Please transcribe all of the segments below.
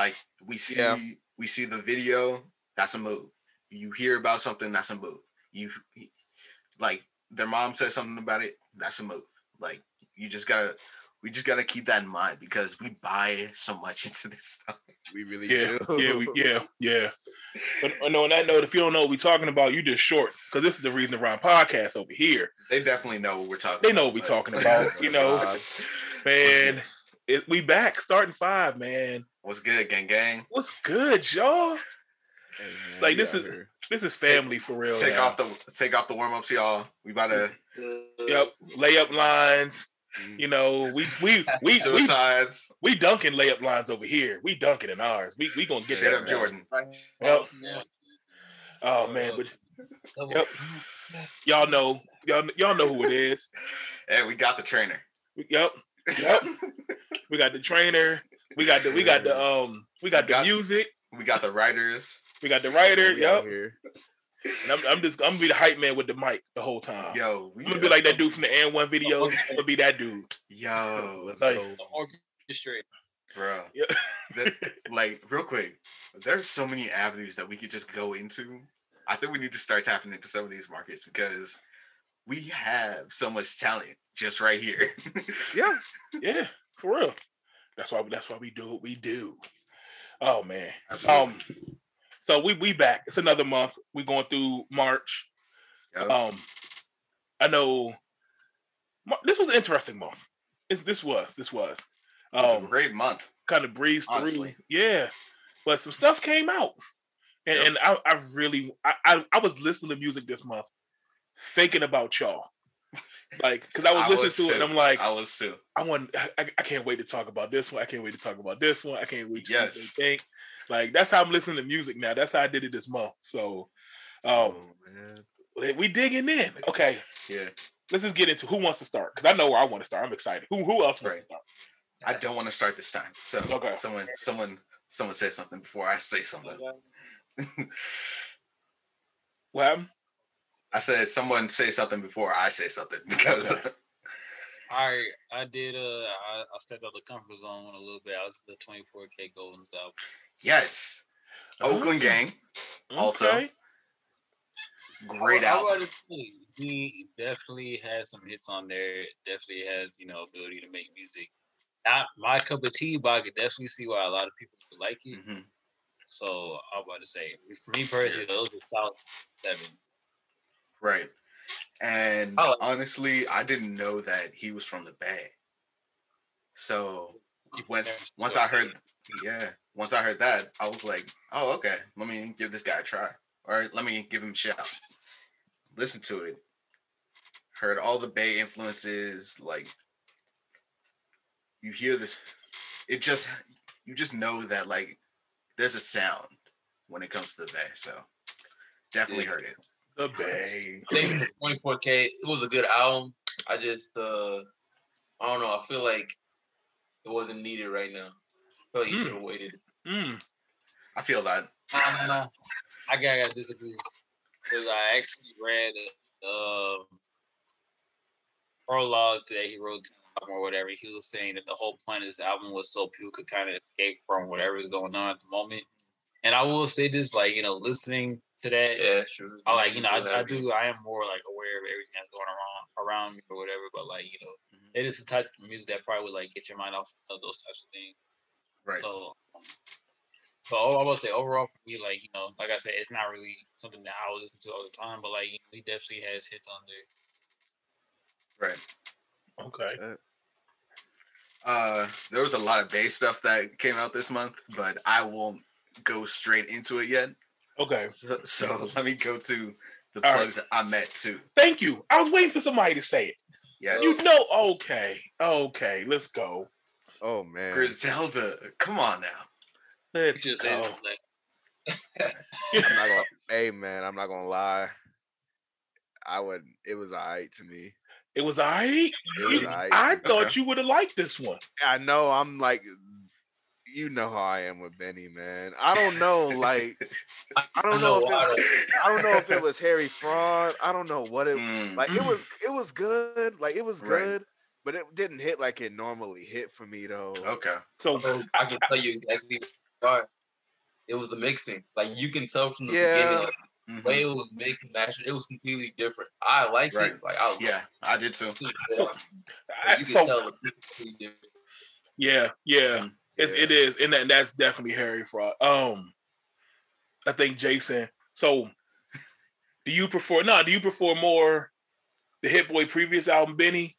Like we see Yeah. we see the video, that's a move. You hear about something, that's a move. You like their mom says something about it, that's a move. Like you just gotta we just gotta keep that in mind because we buy so much into this stuff. We really Yeah, do. yeah, we, yeah, yeah. But no, on that note, if you don't know what we're talking about, you just short because this is the reason around podcast over here. They definitely know what we're talking They about. know what we but- talking about. You know, man. It, we back starting five, man. What's good, gang gang? What's good, y'all? Hey, man, Like, this is- here. This is family for real. Take now. off the take off the warm ups, y'all. We about to yep layup lines. You know, we we we we, suicides. we dunking layup lines over here. We dunking in ours. We we gonna get Straight that up Jordan. Yep. Oh uh, man, but Yep. y'all know y'all y'all know who it is. Hey, we got the trainer. Yep. Yep. We got the trainer. We got the we got the um we got the Got- music. we got the writers. We got the writer. We Yep. And I'm, I'm just I'm gonna be the hype man with the mic the whole time. Yo, we I'm gonna be like that dude from the N one videos. I'm gonna be that dude. Yo, Let's like- go. Orchestrate. bro. Yeah. That, like, real quick, there's so many avenues that we could just go into. I think we need to start tapping into some of these markets because we have so much talent just right here. Yeah. Yeah, for real. That's why that's why we do what we do. Oh man. Absolutely. Um so we we back. It's another month. We going through March. Yo, Um I know this was an interesting month. It's, this was this was it's a um great month. kind of breezed honestly. through. Yeah. But some stuff came out. And, Yep. and I, I really I, I I was listening to music this month thinking about y'all. Like because I was I listening was to it and I'm like, I was too. I want I, I can't wait to talk about this one. I can't wait to talk about this one. I can't wait to Yes. see what they think. Like that's how I'm listening to music now. That's how I did it this month. So Oh um man. we digging in. Okay, Yeah. let's just get into who wants to start. Because I know where I want to start. I'm excited. Who who else wants Right. to start? I don't want to start this time. So Okay. someone someone someone said something before I say something. What happened? I said someone say something before I say something because Okay. I I did uh I, I stepped out the comfort zone a little bit. I was the 24kGoldn album. yes, Oakland Gang, also. Okay. great I, I album. would he definitely has some hits on there. Definitely has you know ability to make music. Not my cup of tea, but I could definitely see why a lot of people like it. Mhm. So I'm about to say, for me personally, those are solid seven. Right. And Oh. honestly, I didn't know that he was from the Bay. So when once I heard, yeah, once I heard that, I was like, oh, okay, let me give this guy a try, or let me give him a shot. Listen to it. Heard all the Bay influences, like you hear this. It just you just know that like there's a sound when it comes to the Bay. So definitely Yeah. heard it. The Bay. I think for 24K, it was a good album. I just, uh, I don't know. I feel like it wasn't needed right now. I feel like you Mm. should have waited. Mm. I feel that. Um, I gotta disagree because I actually read a um, prologue that he wrote to the album or whatever. He was saying that the whole point of this album was so people could kind of escape from whatever is going on at the moment. And I will say this, like you know, listening to that, Yeah, sure. I like you know, I, I do, I am more like aware of everything that's going around around me or whatever. But like you know, Mhm. it is the type of music that probably would like get your mind off of those types of things. Right. So, so I will say overall for me, like you know, like I said, it's not really something that I would listen to all the time, but like you know, he definitely has hits on there. right. Okay. Uh, there was a lot of bass stuff that came out this month, but I won't go straight into it yet. Okay. So, so let me go to the All right. Plugs I Met 2. Thank you. I was waiting for somebody to say it. Yes. You know, okay. Okay, let's go. Oh man. Griselda, come on now. Let's Just go. I'm not gonna hey man, I'm not gonna lie. I would it was alright to me. It was all right. It was alright. I to thought you would have liked this one. I know I'm like you know how I am with Benny, man. I don't know, like I don't know if it was, I don't know if it was Harry Fraud. I don't know what it Mm, like it was it was good. Like it was Right. good, but it didn't hit like it normally hit for me though. okay. So I can tell you exactly God, it was the mixing. Like you can tell from the yeah. beginning, like, mm-hmm. the way it was mixed and mashed, it was completely different. I liked right. it. Like I yeah, I did too. So, I, you so, can tell different. Yeah, yeah, mm-hmm. It's, yeah. it is, and, that, that's definitely Harry Fraud. Um, I think Jason. So, do you prefer? No, do you prefer more the Hit Boy previous album, Benny?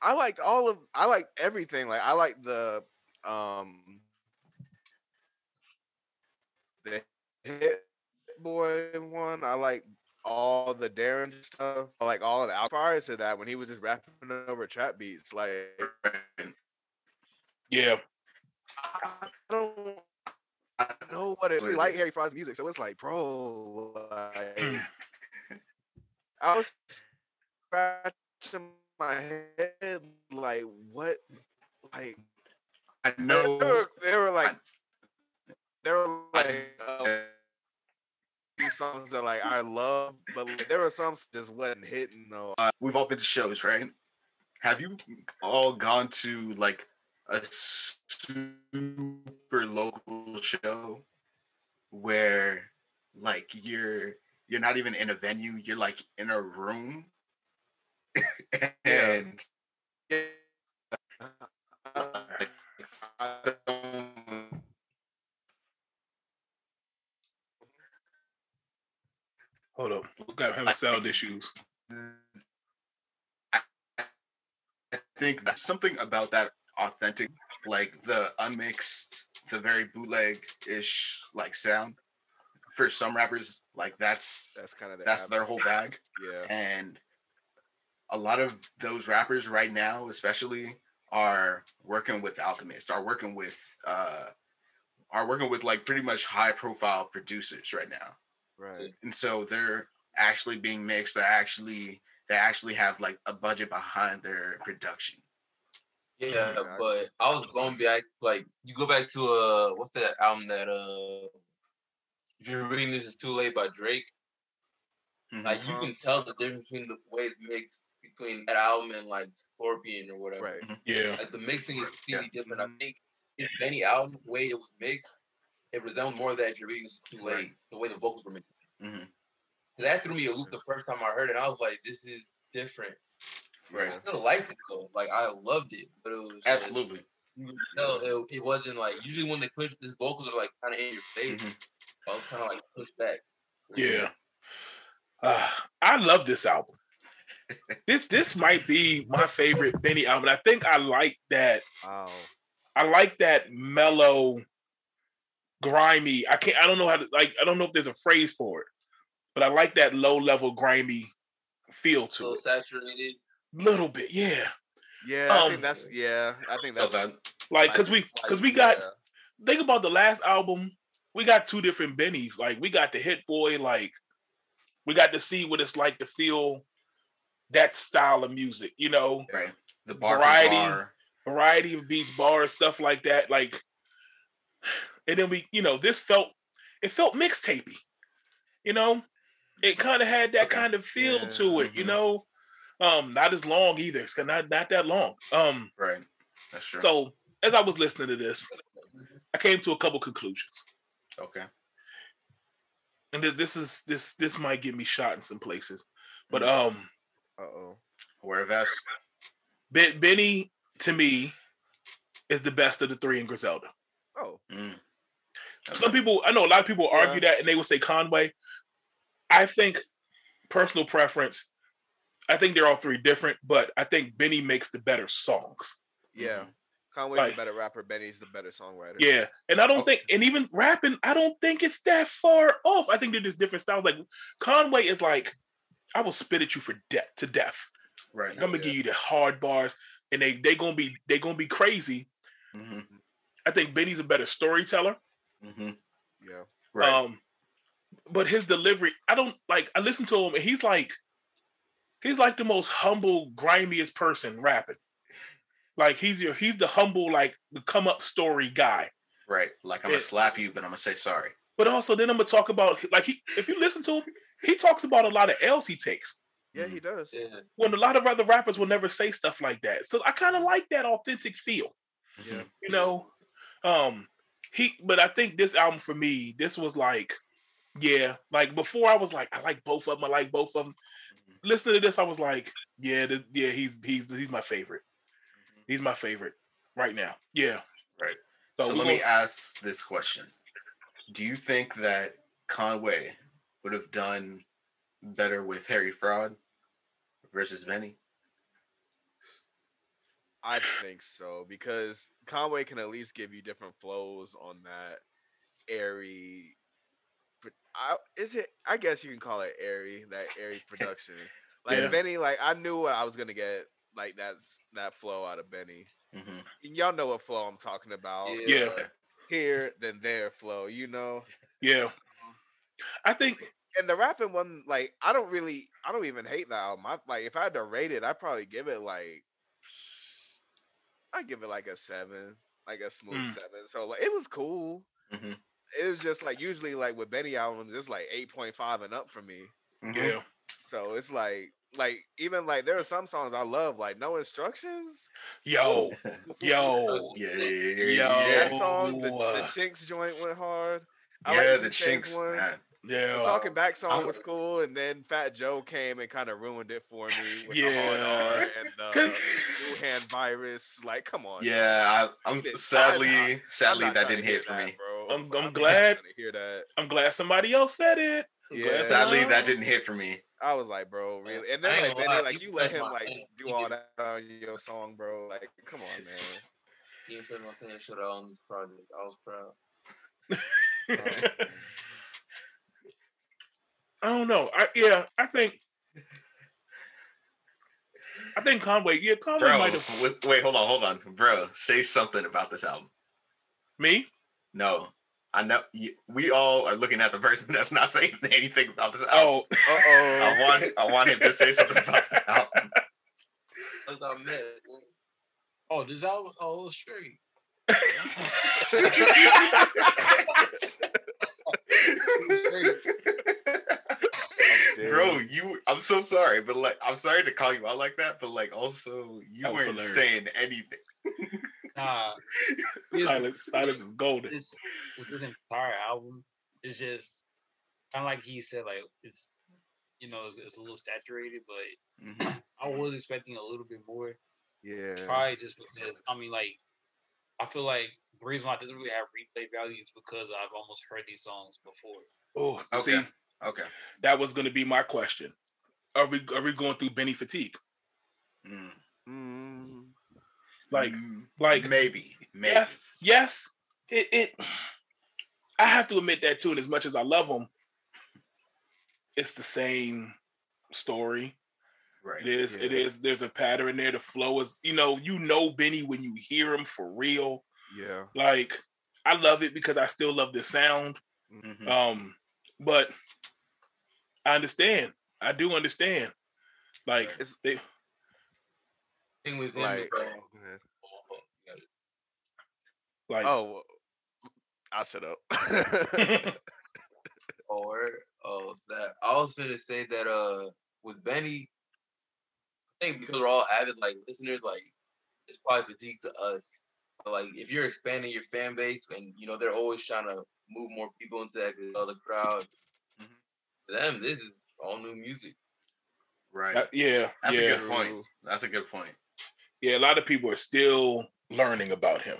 I liked all of. I liked everything. Like I like the um the Hit Boy one. I like all the Darren stuff. I like all of the prior to that when he was just rapping over trap beats. Like, yeah. I don't I know what it's like Harry Fraud's music, so it's like, bro, like, hmm. I was scratching my head, like, what, like, I know they were, they were like, they were like, uh, these songs that like I love, but like, there were some just wasn't hitting though. Uh, we've all been to shows, right? Have you all gone to like a super local show where like you're you're not even in a venue, you're like in a room and yeah. Hold up. Got having sound issues. I think that's something about that authentic, like the unmixed, the very bootleg ish like sound. For some rappers, like that's that's kind of that's their whole bag. yeah. And a lot of those rappers right now, especially, are working with Alchemist, are working with uh are working with like pretty much high profile producers right now. Right. And so they're actually being mixed. They actually they actually have like a budget behind their production. Yeah, but I was going back like you go back to uh what's that album that uh if you're reading this is too late by Drake. Mm-hmm. Like you uh-huh. can tell the difference between the way it's mixed between that album and like Scorpion or whatever. Right. Mm-hmm. Yeah. Like the mixing is completely yeah. different. Mm-hmm. I think in many albums, the way it was mixed, it resembled more that if you're reading this too late, right. the way the vocals were mixed. Mm-hmm. That threw me a loop the first time I heard it. I was like, this is different. Right. I still liked it though. Like I loved it, but it was absolutely. no, it, it wasn't like usually when they push these vocals are like kind of in your face. Mm-hmm. I was kind of like pushed back. Yeah. Uh, I love this album. this this might be my favorite Benny album. I think I like that. Wow. I like that mellow, grimy. I can't. I don't know how to like. I don't know if there's a phrase for it, but I like that low level grimy feel to it. Saturated little bit, yeah. Yeah, I um, think that's yeah. I think that's like because we because we got yeah. think about the last album. We got two different Bennies. Like we got the Hit Boy. Like we got to see what it's like to feel that style of music. You know, right? The bar variety, bar. variety of beats, bars, stuff like that. Like, and then we, you know, this felt it felt mixtapey. You know, it kind of had that okay. kind of feel yeah. to it. Mm-hmm. You know, um, not as long either. It's not not that long. Um, right. That's true. So as I was listening to this, I came to a couple conclusions. Okay. And this is this this might get me shot in some places, but mm. um. Uh oh. Where vest. Ben, Benny to me is the best of the three in Griselda. Oh. Mm. Some people, I know a lot of people yeah. argue that, and they will say Conway. I think personal preference I think they're all three different, but I think Benny makes the better songs. Yeah. Conway's like, the better rapper, Benny's the better songwriter. Yeah. And I don't okay. think and even rapping, I don't think it's that far off. I think they're just different styles. Like Conway is like, I will spit at you for death to death. Right. I'm gonna yeah. give you the hard bars and they they gonna be they gonna be crazy. Mm-hmm. I think Benny's a better storyteller. Mm-hmm. Yeah. Right. Um, but his delivery, I don't like. I listen to him, and he's like, he's like the most humble, grimiest person rapping. Like he's your he's the humble, like the come up story guy. Right. Like I'm gonna slap you, but I'm gonna say sorry. But also then I'm gonna talk about like he if you listen to him, he talks about a lot of L's he takes. Yeah, he does. Yeah. When a lot of other rappers will never say stuff like that. So I kind of like that authentic feel. Yeah. You know, um, he, but I think this album for me, this was like, yeah, like before I was like, I like both of them. I like both of them. Listening to this, I was like, yeah, this, yeah, he's he's he's my favorite. Mm-hmm. He's my favorite right now. Yeah. Right. So, so let me ask this question: Do you think that Conway would have done better with Harry Fraud versus Benny? I think so because Conway can at least give you different flows on that airy. But I, is it? I guess you can call it airy. That airy production. Like yeah. Benny, like I knew what I was gonna get. Like that's that flow out of Benny. Mm-hmm. Y'all know what flow I'm talking about. Yeah. Uh, here than there flow. You know. Yeah. I think and the rapping one, like I don't really, I don't even hate that album. I, like if I had to rate it, I'd probably give it like, I give it like a seven, like a smooth mm. seven. So like it was cool. Mm-hmm. It was just like usually like with Benny albums, it's like eight point five and up for me. Mm-hmm. Yeah. So it's like like even like there are some songs I love, like No Instructions. Yo, yo, yeah, yeah, yeah, yo. That song, the, the Chinx joint went hard. I yeah, like the Chinx one. Man. Yeah, the Talking Back song was cool, and then Fat Joe came and kind of ruined it for me. With yeah, the and the Wuhan virus. Like, come on. Yeah, I, am sadly, sadly that didn't hit for that, me. Bro. I'm, I'm, I'm glad. Hear that. I'm glad somebody else said it. I'm yeah, sadly that didn't hit for me. I was like, bro, really? And then like Benny, like you let him like do all that on your song, bro. Like, come on, man. You put my finisher on this project. I was proud. I don't know. I yeah, I think I think Conway. Yeah, Conway bro, might have. Wait, hold on, hold on, bro. Say something about this album. Me? No, I know we all are looking at the person that's not saying anything about this album. Oh, oh. I want, I want him to say something about this album. Oh, this album. Oh, straight. Bro, you I'm so sorry, but like I'm sorry to call you out like that, but like also you weren't hilarious. saying anything. Nah, silence, silence is golden. This, this entire album is just kind of like he said, like it's you know it's, it's a little saturated, but mm-hmm. I was expecting a little bit more. Yeah, probably just because I mean, like I feel like the reason why it doesn't really have replay value is because I've almost heard these songs before. Oh, okay. See, Okay. That was going to be my question. Are we are we going through Benny fatigue? Mm. Mm. Like, mm. like maybe, maybe. Yes, yes. It, it. I have to admit that too. And as much as I love him, it's the same story. Right. It is. Yeah. It is. There's a pattern there. The flow is. You know. You know Benny when you hear him for real. Yeah. Like I love it because I still love the sound. Mm-hmm. Um, but I understand. I do understand. Like it's they thing with like, like oh, I'll shut up. or oh that I was gonna say that uh with Benny, I think because we're all avid like listeners, like it's probably fatigue to us. But like if you're expanding your fan base and you know they're always trying to move more people into that other crowd, them, this is all new music. Right. Uh, yeah. That's yeah. a good point. That's a good point. Yeah, a lot of people are still learning about him.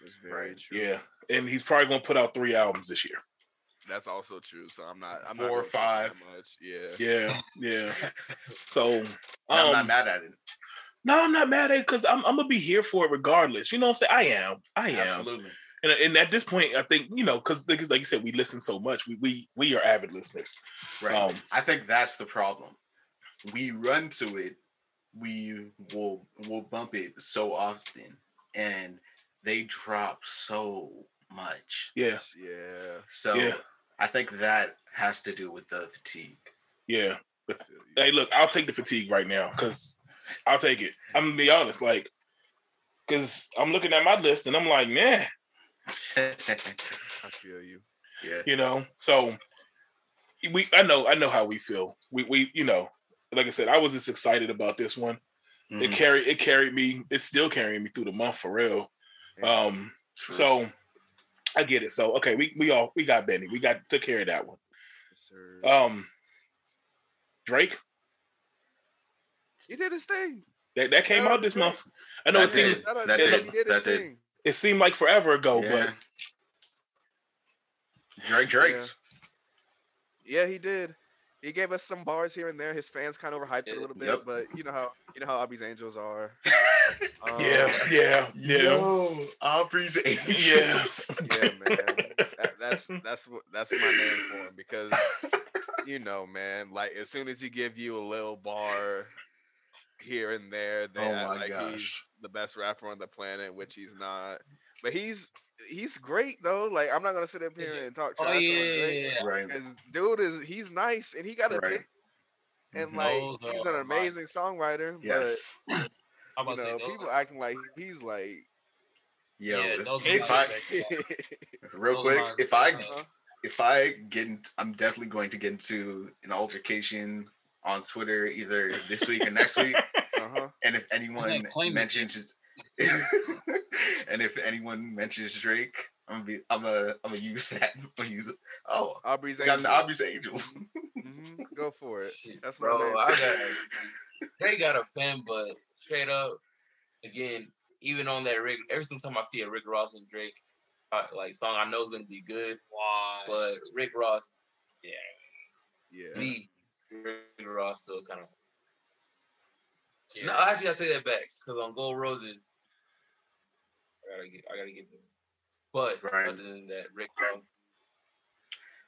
That's very right. true. Yeah. And he's probably gonna put out three albums this year. That's also true. So I'm not I'm four not or five. Much. Yeah. Yeah. Yeah. so um, I'm not mad at it. No, I'm not mad at it because I'm, I'm gonna be here for it regardless. You know what I'm saying? I am. I am. Absolutely and, and at this point, I think you know because like, like you said, we listen so much. We we we are avid listeners. Right. Um, I think that's the problem. We run to it. We will will bump it so often, and they drop so much. Yeah. Yeah. So yeah. I think that has to do with the fatigue. Yeah. Hey, look, I'll take the fatigue right now because I'll take it. I'm gonna be honest, like, because I'm looking at my list and I'm like, man, I feel you. Yeah. You know, so we I know I know how we feel. We we you know, like I said, I was just excited about this one. Mm-hmm. It carried it carried me. It's still carrying me through the month for real. Yeah. Um. True. So I get it. So okay, we we all we got Benny. We got took care of that one. Yes, um, Drake. He did his thing. That that came out this Drake. month. I know that it seemed that, that, did. It, that did. It seemed like forever ago, yeah. but Drake Drake's. Yeah. yeah, he did. He gave us some bars here and there. His fans kind of overhyped it a little bit, yep. but you know how you know how Aubrey's Angels are. Um, yeah, yeah, yeah. Yo, Aubrey's Angels. Yes. yeah, man. That, that's that's what that's my name for him because you know, man. Like as soon as he give you a little bar here and there, they oh like gosh. he's the best rapper on the planet, which he's not. But he's he's great though. Like I'm not gonna sit up here and talk oh, trash oh, yeah, on Drake. Yeah, right. Because dude is he's nice and he got a right. and mm-hmm. like he's an amazing songwriter. Yes. But you know, people acting like he's like Yo, yeah, if I, real quick, if I uh-huh. if I get, in, I'm definitely going to get into an altercation on Twitter either this week or next week. Uh-huh. And if anyone mentions and if anyone mentions Drake, I'm gonna be I'm gonna I'm gonna use that. I'm gonna use it. Oh, Aubrey's got the Aubrey's Angels. mm-hmm. Go for it. That's bro. I got Drake got a pen, but straight up, again, even on that Rick, every single time I see a Rick Ross and Drake uh, like song, I know it's gonna be good. Watch. But Rick Ross, yeah, yeah, me, Rick Ross still kind of no, actually, I take that back because on Gold Roses, I gotta get, I gotta get them. But right. other than that, Rick Ross.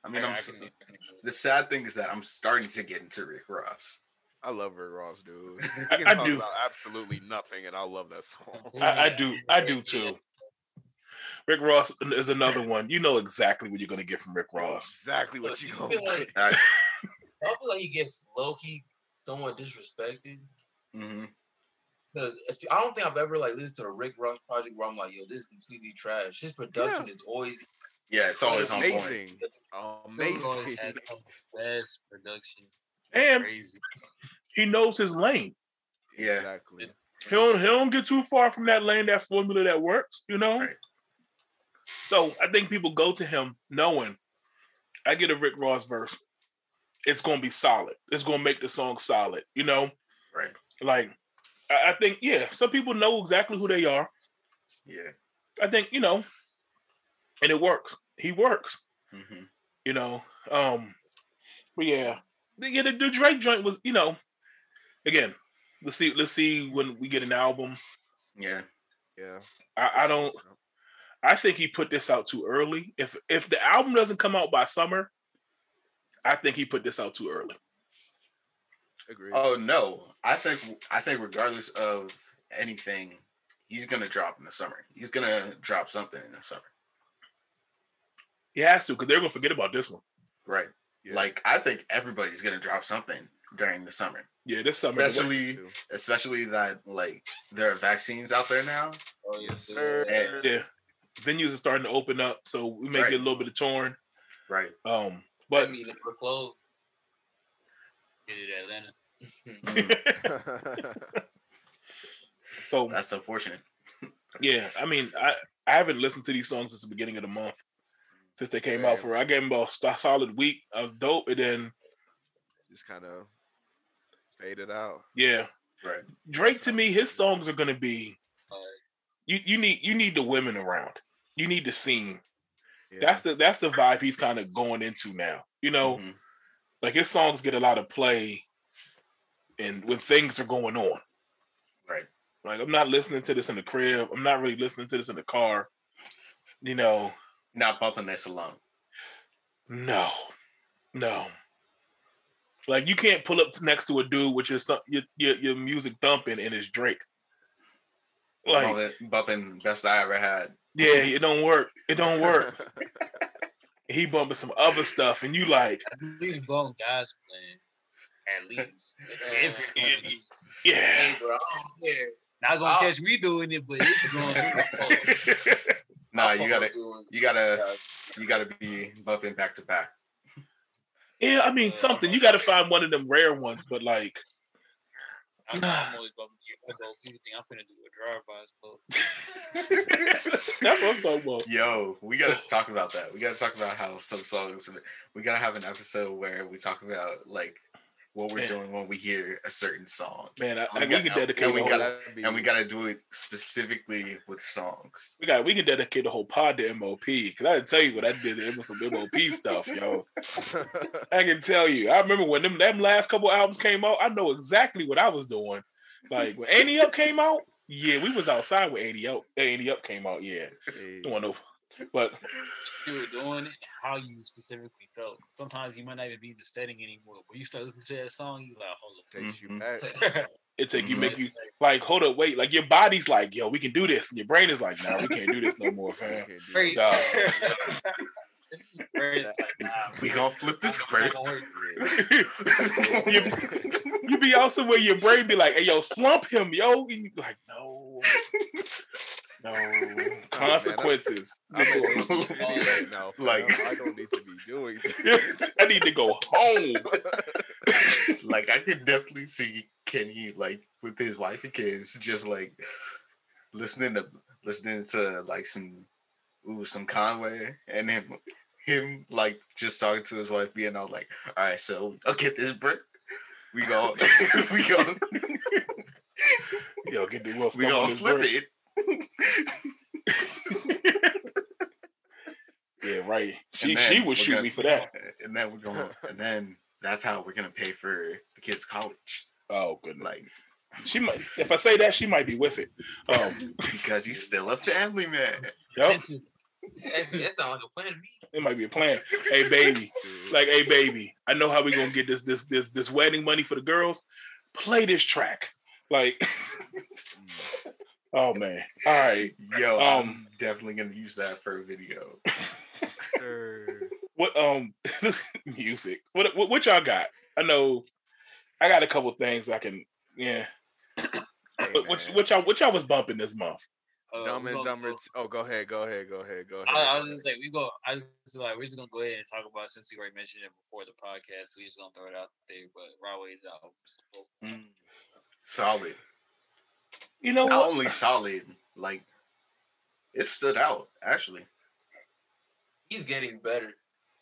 I mean, I'm, the sad thing is that I'm starting to get into Rick Ross. I love Rick Ross, dude. I, I do absolutely nothing, and I love that song. I, I do, I do too. Rick Ross is another one. You know exactly what you're going to get from Rick Ross. Exactly what you're going to get. I feel like he gets low key somewhat disrespected. Mm-hmm. Because if I don't think I've ever like listened to a Rick Ross project where I'm like, yo, this is completely trash. His production yeah. is always yeah, it's always amazing, amazing, best production. And crazy. he knows his lane. Yeah, exactly. He don't he don't get too far from that lane, that formula that works. You know. Right. So I think people go to him knowing I get a Rick Ross verse. It's gonna be solid. It's gonna make the song solid. You know. Right. Like, I, I think, yeah, some people know exactly who they are. Yeah. I think, you know, and it works. He works. Mm-hmm. You know, um, but yeah, yeah, the, the Drake joint was, you know, again, let's see, let's see when we get an album. Yeah, yeah. I, I don't. I think he put this out too early. If if the album doesn't come out by summer, I think he put this out too early. Agreed. Oh no, I think I think regardless of anything, he's gonna drop in the summer. He's gonna drop something in the summer. He has to because they're gonna forget about this one. Right. Yeah. Like I think everybody's gonna drop something during the summer. Yeah, this summer, especially especially that like there are vaccines out there now. Oh yes, sir. And, yeah, venues are starting to open up, so we may right. get a little bit of torn. Right. Um, but I mean, if we're closed, get it Atlanta. so that's unfortunate. yeah, I mean, I I haven't listened to these songs since the beginning of the month, since they came out. For I gave them a solid week. I was dope, and then just kind of faded out. Yeah, right. Drake to me, his songs are gonna be. You you need you need the women around. You need the scene. Yeah. That's the that's the vibe he's kind of going into now. You know, mm-hmm. like his songs get a lot of play and when things are going on. Right. Like I'm not listening to this in the crib. I'm not really listening to this in the car. You know. Not bumping this alone. No. No. Like you can't pull up next to a dude with is some your, your, your music thumping and it's Drake. Like bumping best I ever had. Yeah, it don't work. It don't work. he bumping some other stuff, and you like. These bum guys playing at least. yeah. Hey, bro, Not gonna I'll, catch me doing it, but it's going. To nah, you gotta, you gotta, you gotta be bumping back to back. Yeah, I mean something. You got to find one of them rare ones, but like, I'm, I'm always bumping People think I'm finna do a drive by. So that's what I'm talking about. Yo, we gotta talk about that. We gotta talk about how some songs. We gotta have an episode where we talk about like what we're Man. doing when we hear a certain song. Man, I, I, we, got, can dedicate and we gotta and we gotta do it specifically with songs. We got we can dedicate the whole pod to MOP because I didn't tell you what I did with some MOP stuff, yo. I can tell you. I remember when them them last couple albums came out. I know exactly what I was doing. Like when Ante Up came out, yeah, we was outside when Ante Up. Up came out, yeah. Hey. Don't know, but you were doing it, how you specifically felt. Sometimes you might not even be in the setting anymore. When you start listening to that song, you like, hold up, takes you back. It take you make you like hold up, wait. Like your body's like, yo, we can do this, and your brain is like, nah, we can't do this no more, fam. we gonna flip this break. you, you be also where your brain be like, hey yo, slump him, yo. And You like, no. No consequences. Man, no, like I don't need to be doing. I need to go home. like I could definitely see Kenny like with his wife and kids, just like listening to listening to like some ooh some Conway and him him like just talking to his wife, being all like, "All right, so I'll get this brick. We go, we go, yo, get the we gonna flip brick. it." Yeah, right. She she would shoot gonna, me for that. And then we're going, and then that's how we're gonna pay for the kids' college. Oh goodness. Like she might if I say that, she might be with it. Um, because he's still a family man. Yep. that sounds like a plan to me. It might be a plan. hey baby. Like, hey baby, I know how we gonna get this this this this wedding money for the girls. Play this track. Like Oh man. All right. Yo, um, I'm definitely gonna use that for a video. what um this music? What, what what y'all got? I know I got a couple things I can yeah. Hey, what, what, what y'all what y'all was bumping this month? Uh, Dumb and Dumber. Go, oh, go ahead, go ahead, go ahead, go ahead. I, I was just like, we go. I just like we're just gonna go ahead and talk about since we already mentioned it before the podcast. So we just gonna throw it out there. But Rod Wave's out. Mm. Solid. You know, not what? only solid, like it stood out. Actually, he's getting better.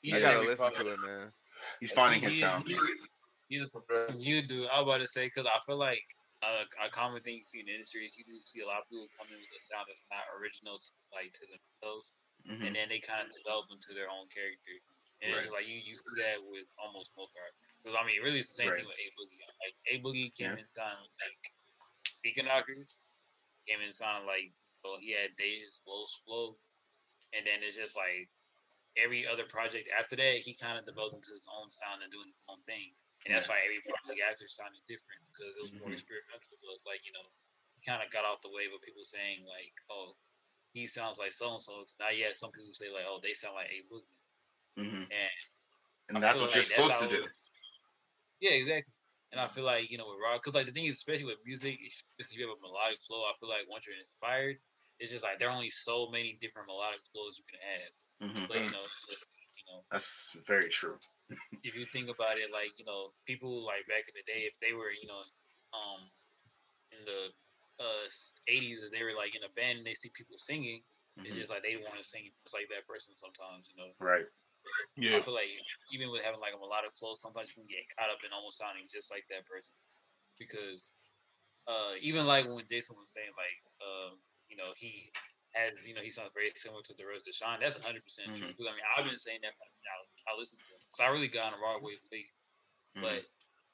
He's gotta listen to it, man. He's finding his sound. He's a progressive. You do. I was about to say because I feel like a, a common thing you see in the industry is you do see a lot of people come in with a sound that's not original, like to themselves, mm-hmm. and then they kind of develop into their own character. And right. it's just like you, you see that with almost most artists. Because I mean, really, it's the same right. thing with A Boogie. Like A Boogie came yeah. in sound like Beacon Knockers came in sounding like well he had Dave's Lowe's flow, and then it's just like every other project after that he kind of developed into his own sound and doing his own thing, and that's why every project after sounded different because it was more mm-hmm. experimental. But like you know, he kind of got off the wave of people saying like, oh, he sounds like so and so. Now, yeah, some people say like, oh, they sound like a boogie, mm-hmm. and and that's what like you're supposed to do. Yeah, exactly. And I feel like you know with rock, because like the thing is, especially with music, if you have a melodic flow, I feel like once you're inspired, it's just like there are only so many different melodic flows you can have. Mm-hmm. But you know, just, you know, that's very true. if you think about it, like you know, people like back in the day, if they were you know, um, in the uh 80s, if they were like in a band and they see people singing, mm-hmm. it's just like they want to sing just like that person sometimes, you know. Right. Yeah. I feel like even with having like a melodic flow, sometimes you can get caught up in almost sounding just like that person. Because uh, even like when Jason was saying like uh, you know, he has you know, he sounds very similar to the rest of Sean. That's hundred percent true. Mm-hmm. I mean I've been saying that I, I listen to him. So I really got on a Rod Wave late. Mm-hmm. But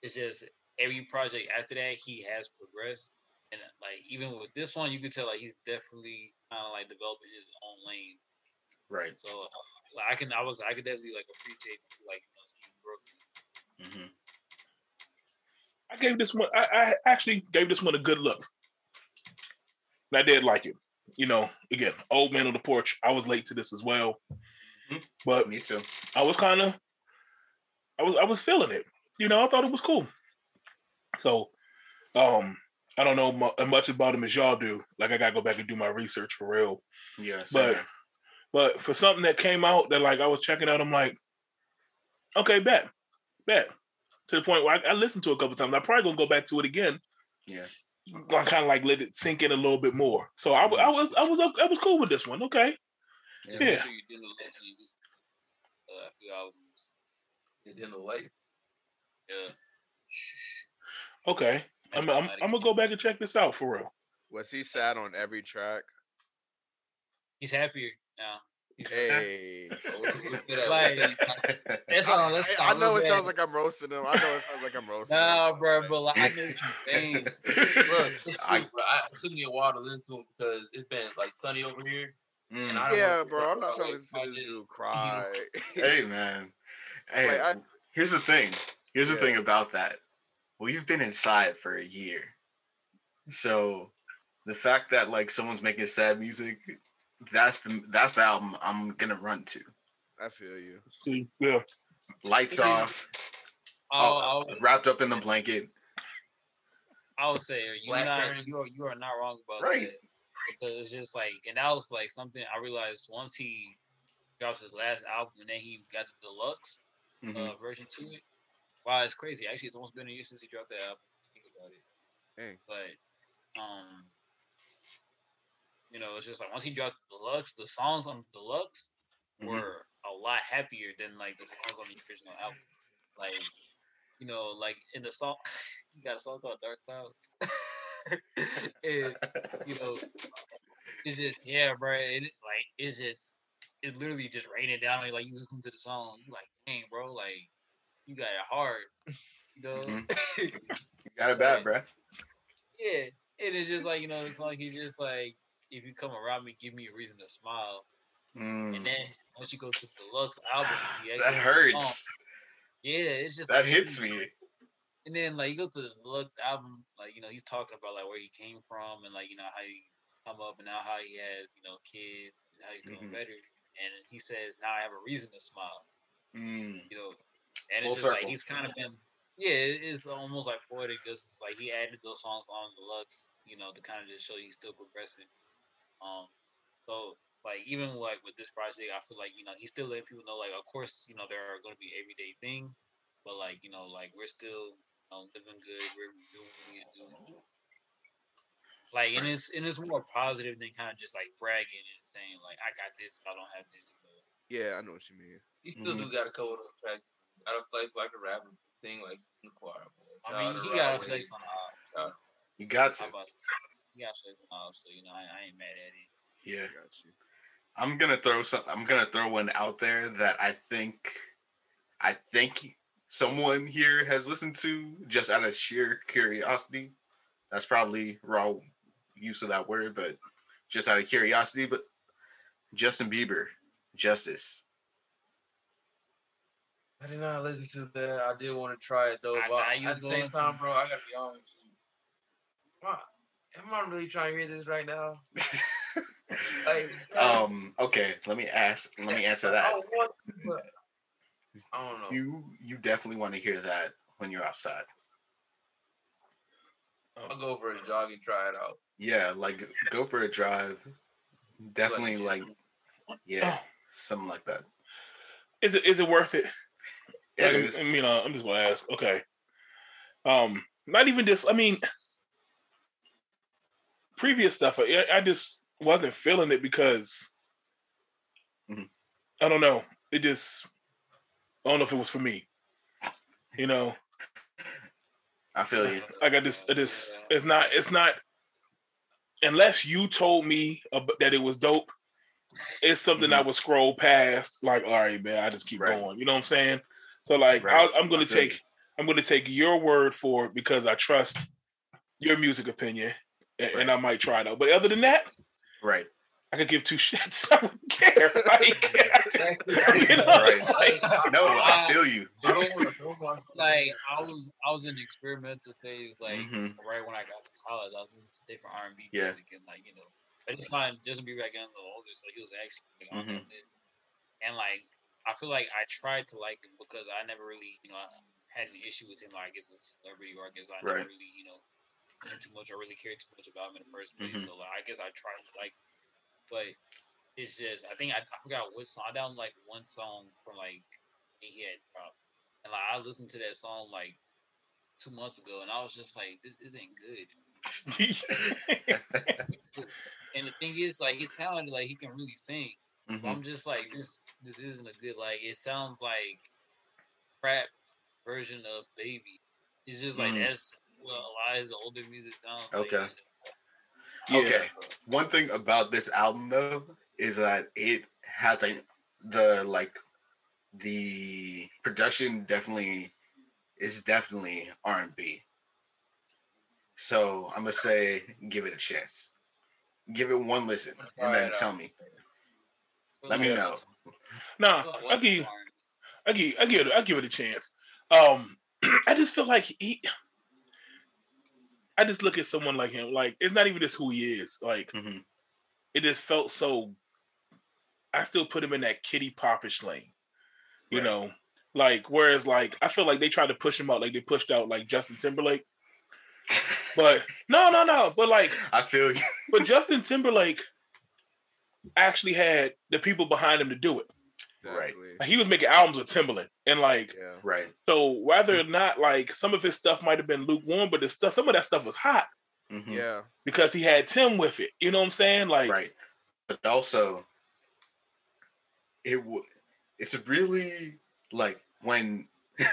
it's just every project after that he has progressed. And like even with this one, you could tell like he's definitely kind of like developing his own lane. Right. So I can, I was, I could definitely like appreciate like you know seeing growth. Mm-hmm. I gave this one. I, I, actually gave this one a good look. And I did like it. You know, again, old man on the porch. I was late to this as well, mm-hmm. but me too. I was kind of, I was, I was feeling it. You know, I thought it was cool. So, um, I don't know much about him as y'all do. Like, I gotta go back and do my research for real. Yeah, but but for something that came out that like I was checking out, I'm like, okay, bet, bet. To the point where I, I listened to a couple times. I'm probably gonna go back to it again Yeah. I kind of like let it sink in a little bit more. So I, I was I was I was cool with this one. Okay. Yeah. yeah. Sure you didn't uh, a few albums. Did in the life. Yeah. Okay. I'm, I'm, I'm gonna go back and check this out for real. Was he sad on every track? He's happier now. Hey, like that's all. That's I, I know it sounds like I'm roasting him. I know it sounds like I'm roasting. Nah, him, bro, but like I know what you're saying. Look, I, bro, I, it took me a while to listen to him because it's been like sunny over here. Mm. yeah, bro, I'm not trying to listen to this dude cry. hey, man. Hey, like, I, here's the thing. Here's yeah. the thing about that. We've been inside for a year, so the fact that like someone's making sad music that's the that's the album I'm gonna run to. I feel you. Yeah. Lights off. Oh, wrapped up in the blanket. I would say you're not you are you are not wrong about right. that. Because it's just like and that was like something I realized once he drops his last album and then he got the deluxe mm-hmm. uh, version to it. Wow, it's crazy. Actually, it's almost been a year since he dropped that album. Think about it. Hey. But um you know, it's just like once he dropped deluxe, the songs on deluxe mm-hmm. were a lot happier than like the songs on the original album. Like, you know, like in the song, you got a song called Dark Clouds. and, you know, it's just yeah, bro. It, like it's just it's literally just raining down. Like you listen to the song, you like, dang, bro, like you got it hard. You know, mm-hmm. you got it bad, bro. Yeah, and it's just like you know, it's like he's just like if you come around me, give me a reason to smile. Mm. And then once you go to the deluxe album, that hurts. Yeah, it's just that like, hits me. And then like you go to the deluxe album, like you know he's talking about like where he came from and like you know how he come up and now how he has you know kids and how he's doing mm-hmm. better. And he says now I have a reason to smile. Mm. You know, and Full it's just circle. like he's kind of been yeah, it's almost like poetic. Just like he added those songs on deluxe, you know, to kind of just show he's still progressing um, so like even like with this project, I feel like you know he's still letting people know like of course you know there are going to be everyday things, but like you know like we're still you know, living good, we're doing what we doing. Like and it's and it's more positive than kind of just like bragging and saying like I got this, I don't have this. Yeah, I know what you mean. He still mm-hmm. do got a couple of tracks. Got a slice like a rapper thing like in the choir. I mean, he got a place on the. You got to. He got straight off, so you know I, I ain't mad at it. Yeah, I'm gonna throw some. I'm gonna throw one out there that I think, I think someone here has listened to just out of sheer curiosity. That's probably wrong use of that word, but just out of curiosity. But Justin Bieber, Justice. I did not listen to that. I did want to try it though. But I at the same time, bro, I gotta be honest. Wow am I really trying to hear this right now? like, um. Okay. Let me ask. Let me answer that. I don't know. You you definitely want to hear that when you're outside. I'll go for a jog and try it out. Yeah, like go for a drive. Definitely like, yeah, something like that. Is it is it worth it? It like, is. I mean, uh, I'm just gonna ask. Okay. Um, not even just. I mean, previous stuff, I, I just wasn't feeling it because mm-hmm. I don't know. It just I don't know if it was for me. You know. I feel you. Like I just, it just, it's not, it's not. Unless you told me that it was dope, it's something mm-hmm. I would scroll past. Like, all right, man, I just keep right. going. You know what I'm saying? So, like, right. I, am going to take, you. I'm going to take your word for it because I trust your music opinion, right. and I might try it out. But other than that, right. I could give two shits. I wouldn't care. Like, you know, right. like, no, I feel you. like I was, I was in the experimental phase. Like mm-hmm. right when I got to college, I was in different R and B music, and like you know, I just find Justin Bieber getting a little older, so he was actually like, mm-hmm. on this. And like, I feel like I tried to like him because I never really, you know, I had an issue with him. Like, I guess it's celebrity, or I guess I right. never really, you know, too much or really cared too much about him in the first place. Mm-hmm. So like, I guess I tried to like, but it's just I think I, I forgot what song. I down like one song from like he had dropped, and like I listened to that song like two months ago, and I was just like, this isn't good. and the thing is, like, he's talented, like he can really sing. Mm-hmm. I'm just like, this this isn't a good like. It sounds like crap version of Baby. It's just like mm. that's what a lot of his older music sounds. Okay. Like. Yeah. Okay. One thing about this album though is that it has a the like the production definitely is definitely R and B. So I'm gonna say give it a chance. Give it one listen and then tell me. Let me know. Nah, I give I give I give it I give it a chance. Um I just feel like he I just look at someone like him, like it's not even just who he is. Like mm-hmm. it just felt so I still put him in that kitty popish lane. You right. know, like whereas like I feel like they tried to push him out, like they pushed out like Justin Timberlake. but no, no, no. But like I feel you. but Justin Timberlake actually had the people behind him to do it. Right. Like he was making albums with Timbaland, and like, yeah. right. So whether or not like some of his stuff might have been lukewarm, but the stuff, some of that stuff was hot. Mm-hmm. Yeah. Because he had Tim with it. You know what I'm saying? Like, right. But also, it w- it's really like when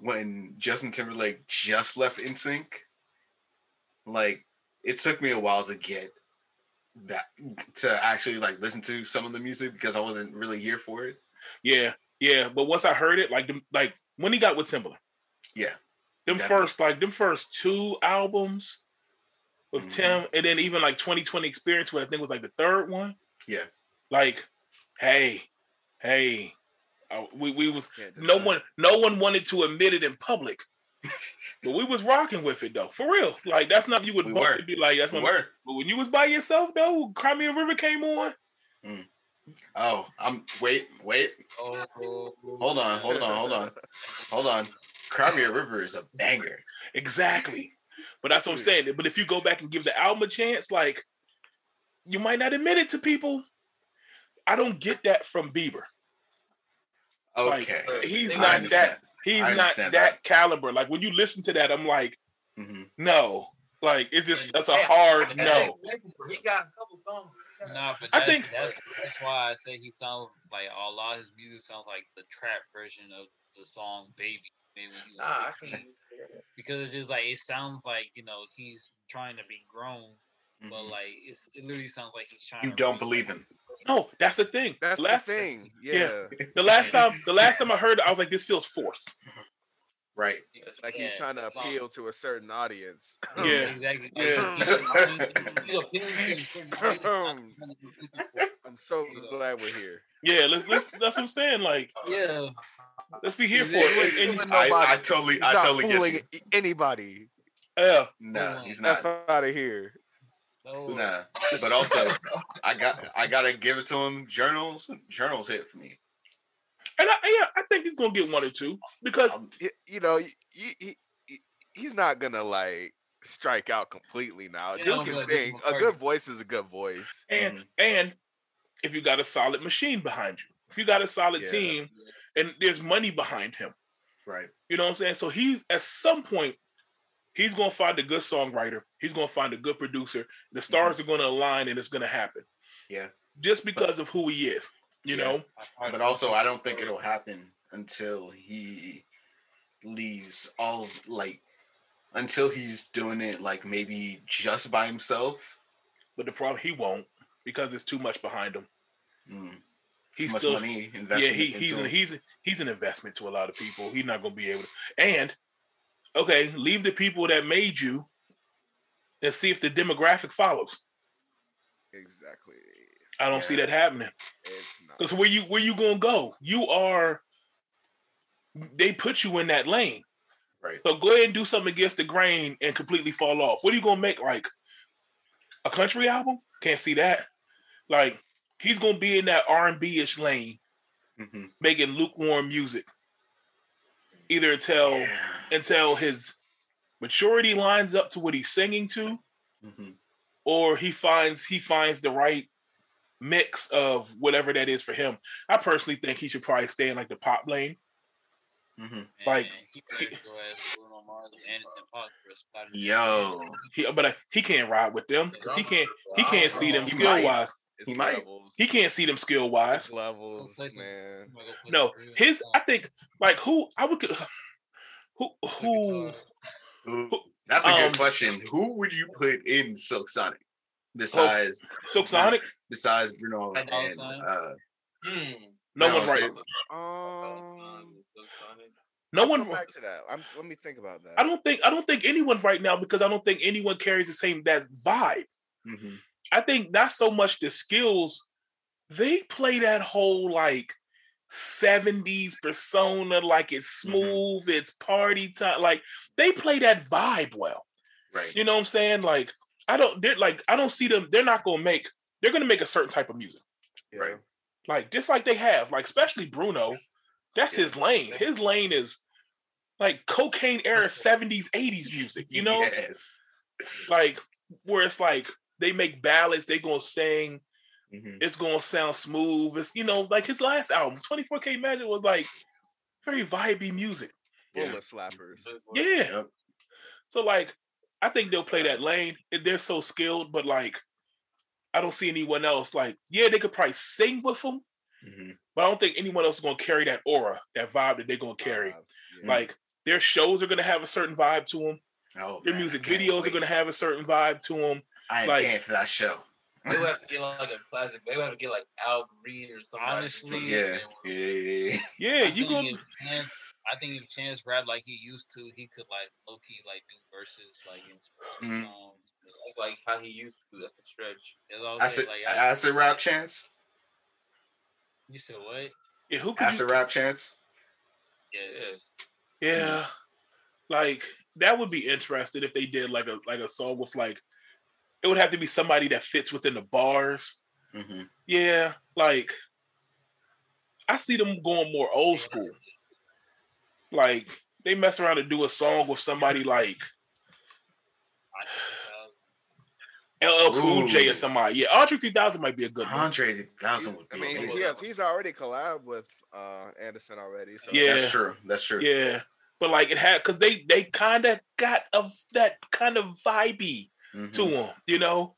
when Justin Timberlake just left NSYNC. Like, it took me a while to get that to actually like listen to some of the music because I wasn't really here for it. Yeah, yeah. But once I heard it, like the, like when he got with Timbaland, yeah, them definitely. first like them first two albums with mm-hmm. Tim, and then even like 2020 Experience, where I think was like the third one. Yeah, like, hey, hey, uh, we we was no one no one wanted to admit it in public, but we was rocking with it though, for real. Like that's not you would we be like that's we my. But when you was by yourself though, Cry Me a River came on. Mm. Oh, I'm wait, wait. Oh, hold on, hold on, hold on, hold on. Cry Me a River is a banger. Exactly. But that's what I'm saying. But if you go back and give the album a chance, like you might not admit it to people. I don't get that from Bieber. Okay. Like, he's not that He's not that, that, caliber. Like when you listen to that, I'm like, mm-hmm. no. Like it's just that's a hard no. He got a couple songs. Nah, but I think that's that's why I say he sounds like a lot of his music sounds like the trap version of the song "Baby." Maybe when he was nah, because it's just like it sounds like you know he's trying to be grown but mm-hmm. like it's, it literally sounds like he's trying. You don't believe him. No, that's the thing. That's the, last, the thing. Yeah. yeah. The last time, the last time I heard, it, I was like, this feels forced. Right. It's like yeah, he's trying to appeal to a certain audience. Yeah. exactly. Yeah. Um, I'm so glad we're here. Yeah, let's let's that's what I'm saying. Like, yeah. Let's be here for it. And, and I, I, totally, I totally get you. Anybody. Yeah. No, he's not. out of here. No. Nah, but also I got I gotta give it to him. Journals, journals hit for me. And I, yeah, I think he's gonna get one or two because um, you, you know he, he, he's not gonna like strike out completely now. Yeah, Dude can sing. A good voice is a good voice. And mm-hmm. and if you got a solid machine behind you, if you got a solid yeah. team, and there's money behind him, right? You know what I'm saying? So he's at some point He's going to find a good songwriter. He's going to find a good producer. The stars mm-hmm. are going to align and it's going to happen. Yeah. Just because but, of who he is, you yeah. know? But also, I don't think it'll happen until he leaves all like until he's doing it like maybe just by himself. But the problem he won't because it's too much behind him. Mm. He's too still, money invested. Yeah, he, he's an, he's he's an investment to a lot of people. He's not going to be able to. And okay, leave the people that made you and see if the demographic follows. Exactly. I don't yeah. see that happening. Because where you where you gonna go? You are. They put you in that lane. Right. So go ahead and do something against the grain and completely fall off. What are you gonna make? Like a country album? Can't see that. Like he's gonna be in that R and B ish lane, mm-hmm. making lukewarm music. Either until yeah until his maturity lines up to what he's singing to, mm-hmm. or he finds he finds the right mix of whatever that is for him. I personally think he should probably stay in like the pop lane. Mm-hmm. Like he, he Yo, he, but uh, he can't ride with them because he can't. He can't see them skill wise. He might. He can't see them skill wise. Levels, man. No, his. I think like who I would. Who who. who That's a um, good question. Who would you put in Silk Sonic besides Silk Sonic? Besides Bruno and uh, hmm. no one's right. Um, no one back to that. I'm, let me think about that. I don't think I don't think anyone right now because I don't think anyone carries the same that vibe. Mm-hmm. I think not so much the skills. They play that whole like 70s persona, like it's mm-hmm. smooth, mm-hmm. it's party time. Like they play that vibe well. Right. You know what I'm saying? Like, I don't they're like I don't see them, they're not gonna make they're gonna make a certain type of music. Yeah. Right. Like just like they have, like especially Bruno, that's yeah. his lane. His lane is like cocaine era 70s, 80s music, you know? Yes. Like where it's like they make ballads, they gonna sing, mm-hmm. it's gonna sound smooth. It's you know, like his last album, 24K Magic was like very vibey music. Full yeah. of slappers. Yeah. Yep. So like I think they'll play that lane. They're so skilled, but like I don't see anyone else. Like, yeah, they could probably sing with them, mm-hmm. but I don't think anyone else is gonna carry that aura, that vibe that they're gonna carry. Uh, yeah. Like their shows are going to have a certain vibe to them. Oh, Their man, music videos wait. are going to have a certain vibe to them. I like, paying for that show. They would have to get like a classic. They would have to get like Al Green or something. Honestly, yeah, yeah, yeah, yeah. You go. I think if Chance rap like he used to, he could like low key like do verses like in mm-hmm. songs. Like how he used to. That's a stretch. I said, like, I, I said rap Chance. You said what? Yeah, who could I said rap Chance. Yes. Yeah, like that would be interesting if they did like a like a song with like it would have to be somebody that fits within the bars. Mm-hmm. Yeah, like I see them going more old school. Like they mess around and do a song with somebody like LL Cool J or somebody. Yeah, Andre 3000 might be a good one. Andre 3000 would be. I mean, amazing. Yes, he's already collabed with uh, Anderson already. So yeah, that's true. That's true. Yeah, but like it had because they they kind of got of that kind of vibey mm-hmm. to them, you know.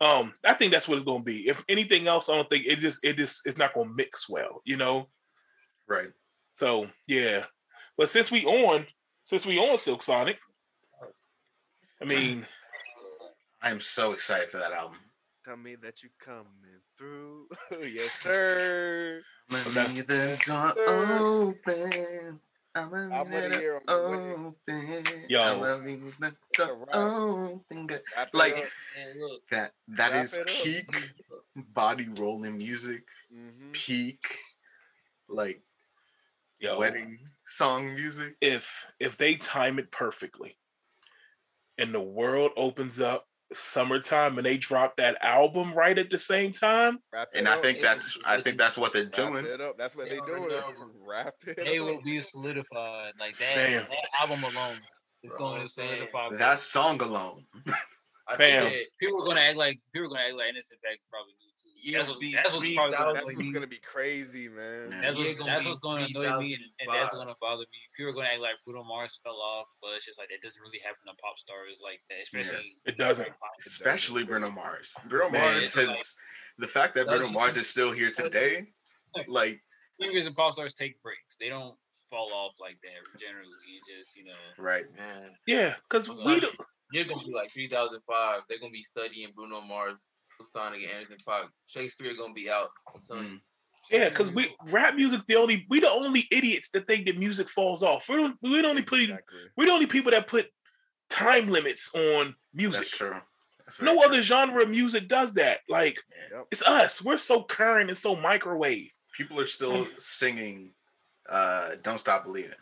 Um, I think that's what it's gonna be. If anything else, I don't think it just it just it's not gonna mix well, you know. Right. So yeah, but since we on since we on Silk Sonic, I mean, I am so excited for that album. Tell me that you coming through, yes sir. Let me the door open. I'm gonna hear open. Yo, open. Like that. That is peak body rolling music. Mm-hmm. Peak, like Yo, wedding song music. If if they time it perfectly, and the world opens up summertime and they drop that album right at the same time. And I think that's I think that's what they're doing. That's what they're doing. Wrap it. They will be solidified like that. That album alone is going to solidify. That song alone. I Fam. people are gonna act like people are gonna act like Innocent Fact probably knew too. Yeah, that's, what, that's what's probably gonna, that's what's gonna be crazy, man. That's, what, that's what's gonna annoy me, and, and that's gonna bother me. People are gonna act like Bruno Mars fell off, but it's just like that doesn't really happen to pop stars like that. Especially yeah, it doesn't. Especially Bruno Mars. Bruno man, Mars has like, the fact that Bruno Mars is still here today. Like singers and pop stars take breaks. They don't fall off like that generally. Just you know, right, man. Yeah, because we don't you're gonna be like 3005. They're gonna be studying Bruno Mars, Sonic, and Anderson .Paak. Shakespeare gonna be out. I'm telling mm. you. Yeah, because we rap music's the only we the only idiots that think that music falls off. We're we the only exactly. we're the only people that put time limits on music. That's true. That's no true. other genre of music does that. Like yep. it's us. We're so current and so microwave. People are still singing uh Don't Stop Believing.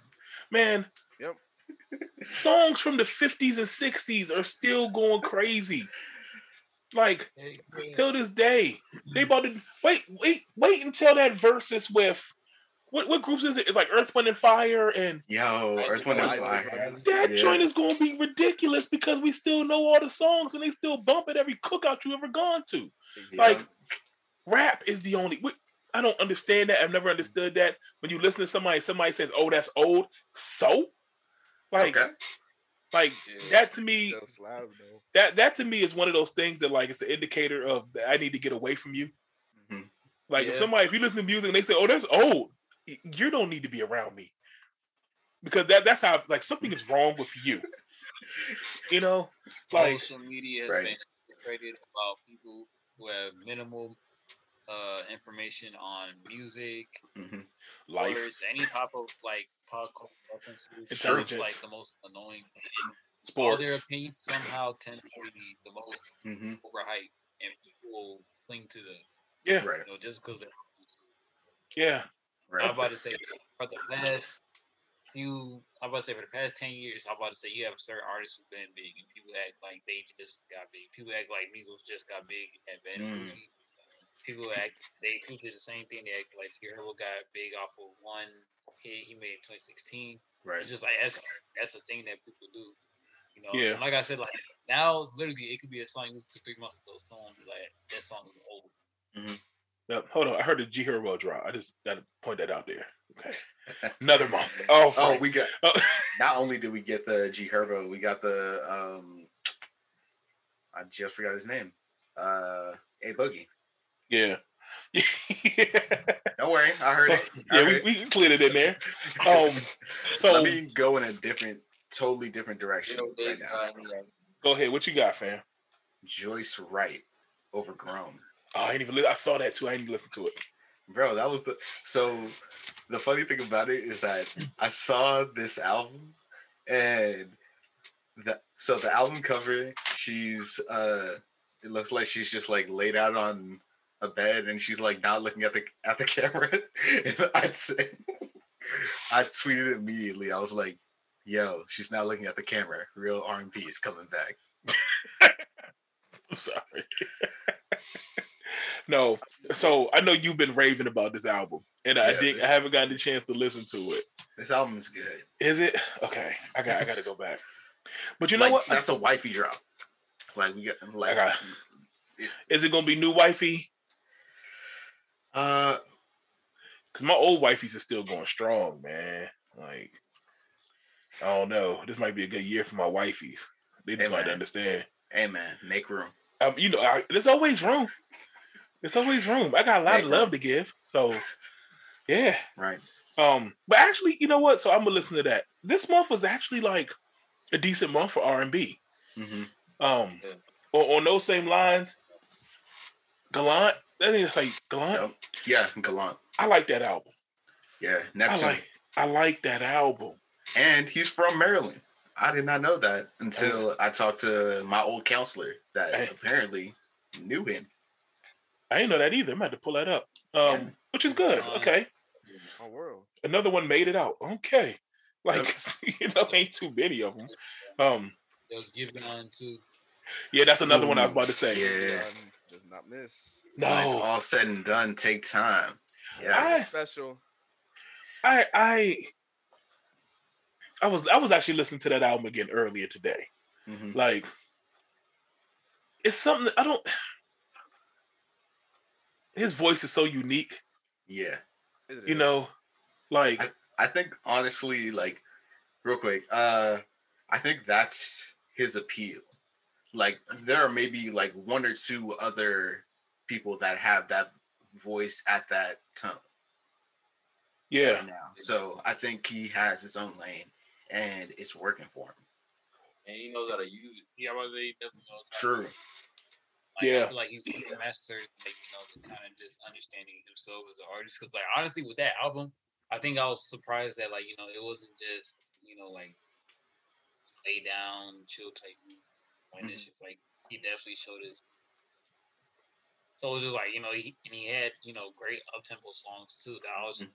Man, yep songs from the 50s and 60s are still going crazy. Like till this day, they about to wait, wait, wait until that versus with what what groups is it? It's like Earth, Wind, and Fire and Yo, Earth, Wind, and Fire. That yeah. joint is gonna be ridiculous because we still know all the songs and they still bump at every cookout you ever gone to. Yeah. Like rap is the only. I don't understand that. I've never understood that. When you listen to somebody, somebody says, "Oh, that's old." So, like, okay. like yeah. that to me, that that to me is one of those things that like it's an indicator of that I need to get away from you. Mm-hmm. Like yeah. if somebody, if you listen to music and they say, "Oh, that's old," you don't need to be around me because that that's how like something is wrong with you. you know, like social media has right. been created about people who have minimal uh, information on music, mm-hmm. life, words, any type of like pop culture references. It's like the most annoying. Sports. All their opinions somehow tend to be the most mm-hmm. overhyped, and people cling to the yeah, right. You know, just because they're yeah. Right. I'm about to say for the past few, I'm about to say for the past ten years, I'm about to say you have certain artists who've been big, and people act like they just got big. People act like Migos just got big at Bad mm people act they do the same thing. They act like your Hero got big off of one hit he made in 2016. Right. It's just like that's that's a thing that people do. You know, yeah. like I said, like now literally it could be a song you two, three months ago. Someone like, that song is old. Mm-hmm. Now, hold on. I heard the G Herbo drop. I just got to point that out there. Okay. Another month. Oh, oh we got. Oh. not only did we get the G Herbo, we got the. um I just forgot his name. Uh, A Boogie. Yeah. Don't worry, I heard it. I yeah, heard we, it. we slid it in there. Um, so let me go in a different, totally different direction right now. Go ahead. What you got, fam? Joyce Wrice, overgrown. Oh, I ain't even. I saw that too. I ain't even listen to it. Bro, that was the so. The funny thing about it is that I saw this album, and the so the album cover, she's uh, it looks like she's just like laid out on a bed and she's like not looking at the at the camera. and I'd say I tweeted immediately. I was like, yo, she's not looking at the camera. Real R and B is coming back. I'm sorry. no, so I know you've been raving about this album, and yeah, I think I haven't gotten the chance to listen to it. This album is good. Is it? Okay, I got I got to go back. But you know like, what? That's a wifey drop. Like we got like. Got, it, is it gonna be new wifey? Uh, because my old wifeys are still going strong, man. Like, I don't know. This might be a good year for my wifeys. They just might understand. Hey man, make room. Um, you know, I, there's always room. There's always room. I got a lot make of love room. to give. So, yeah. Right. Um, but actually, you know what? So I'm gonna listen to that. This month was actually like a decent month for R and B. Mm-hmm. Um, yeah. on, on those same lines, Gallant I think it's like Gallant. Yeah, Gallant. I like that album. Yeah, Neptune. I like, I like that album. And he's from Maryland. I did not know that until I talked to my old counselor that hey. apparently knew him. I didn't know that either. I'm about to pull that up. Um, yeah. which is good. Okay. Oh, world. Another one made it out. Okay. Like you know, ain't too many of them. Um, it was given on to. Yeah, that's another Ooh, one I was about to say. Yeah does not miss. No, when it's all said and done. Take time. Yeah, special. I I I was I was actually listening to that album again earlier today. Mm-hmm. Like it's something I don't. His voice is so unique. Yeah, you know, like I, I think honestly, like real quick, uh, I think that's his appeal like there are maybe like one or two other people that have that voice at that tone. Yeah. Right now. So I think he has his own lane and it's working for him. And he knows how to use it. Yeah, well, he definitely knows. True. Like, yeah. like he's a master, like you know, the kind of just understanding himself as an artist. Because like honestly, with that album, I think I was surprised that like you know it wasn't just you know like lay down, chill type and it's just like he definitely showed his. So it was just like you know he and he had you know great up tempo songs too. That I was, mm-hmm.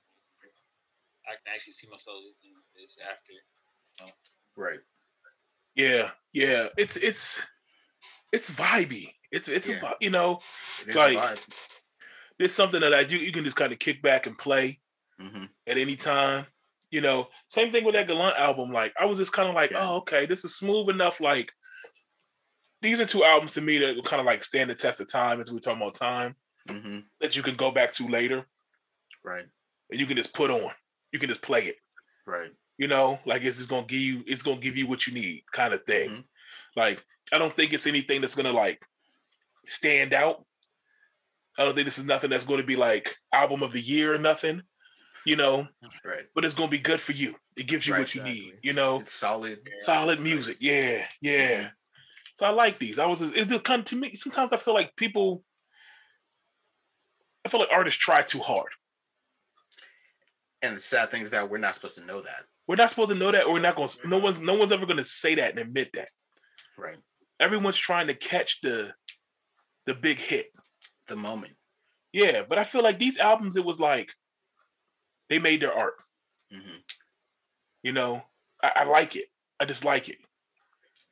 I can actually see myself listening to this after. You know? Right. Yeah, yeah. It's it's it's vibey. It's it's yeah. a you know like it's something that I you you can just kind of kick back and play mm-hmm. at any time. You know, same thing with that Gallant album. Like I was just kind of like, yeah. oh, okay, this is smooth enough. Like these are two albums to me that kind of like stand the test of time as we talk about time mm-hmm. that you can go back to later. Right. And you can just put on. You can just play it. Right. You know, like it's just gonna give you it's gonna give you what you need, kind of thing. Mm-hmm. Like, I don't think it's anything that's gonna like stand out. I don't think this is nothing that's going to be like album of the year or nothing, you know. Right. But it's going to be good for you. It gives you right, what you exactly. need, you know. It's solid. Solid music. Yeah. Yeah. So I like these. I was it's the kind to me. Sometimes I feel like people. I feel like artists try too hard. And the sad thing is that we're not supposed to know that. We're not supposed to know that, or we're not going. to No one's no one's ever going to say that and admit that. Right. Everyone's trying to catch the the big hit, the moment. Yeah, but I feel like these albums, it was like they made their art. Mm-hmm. You know, I, I like it. I just like it.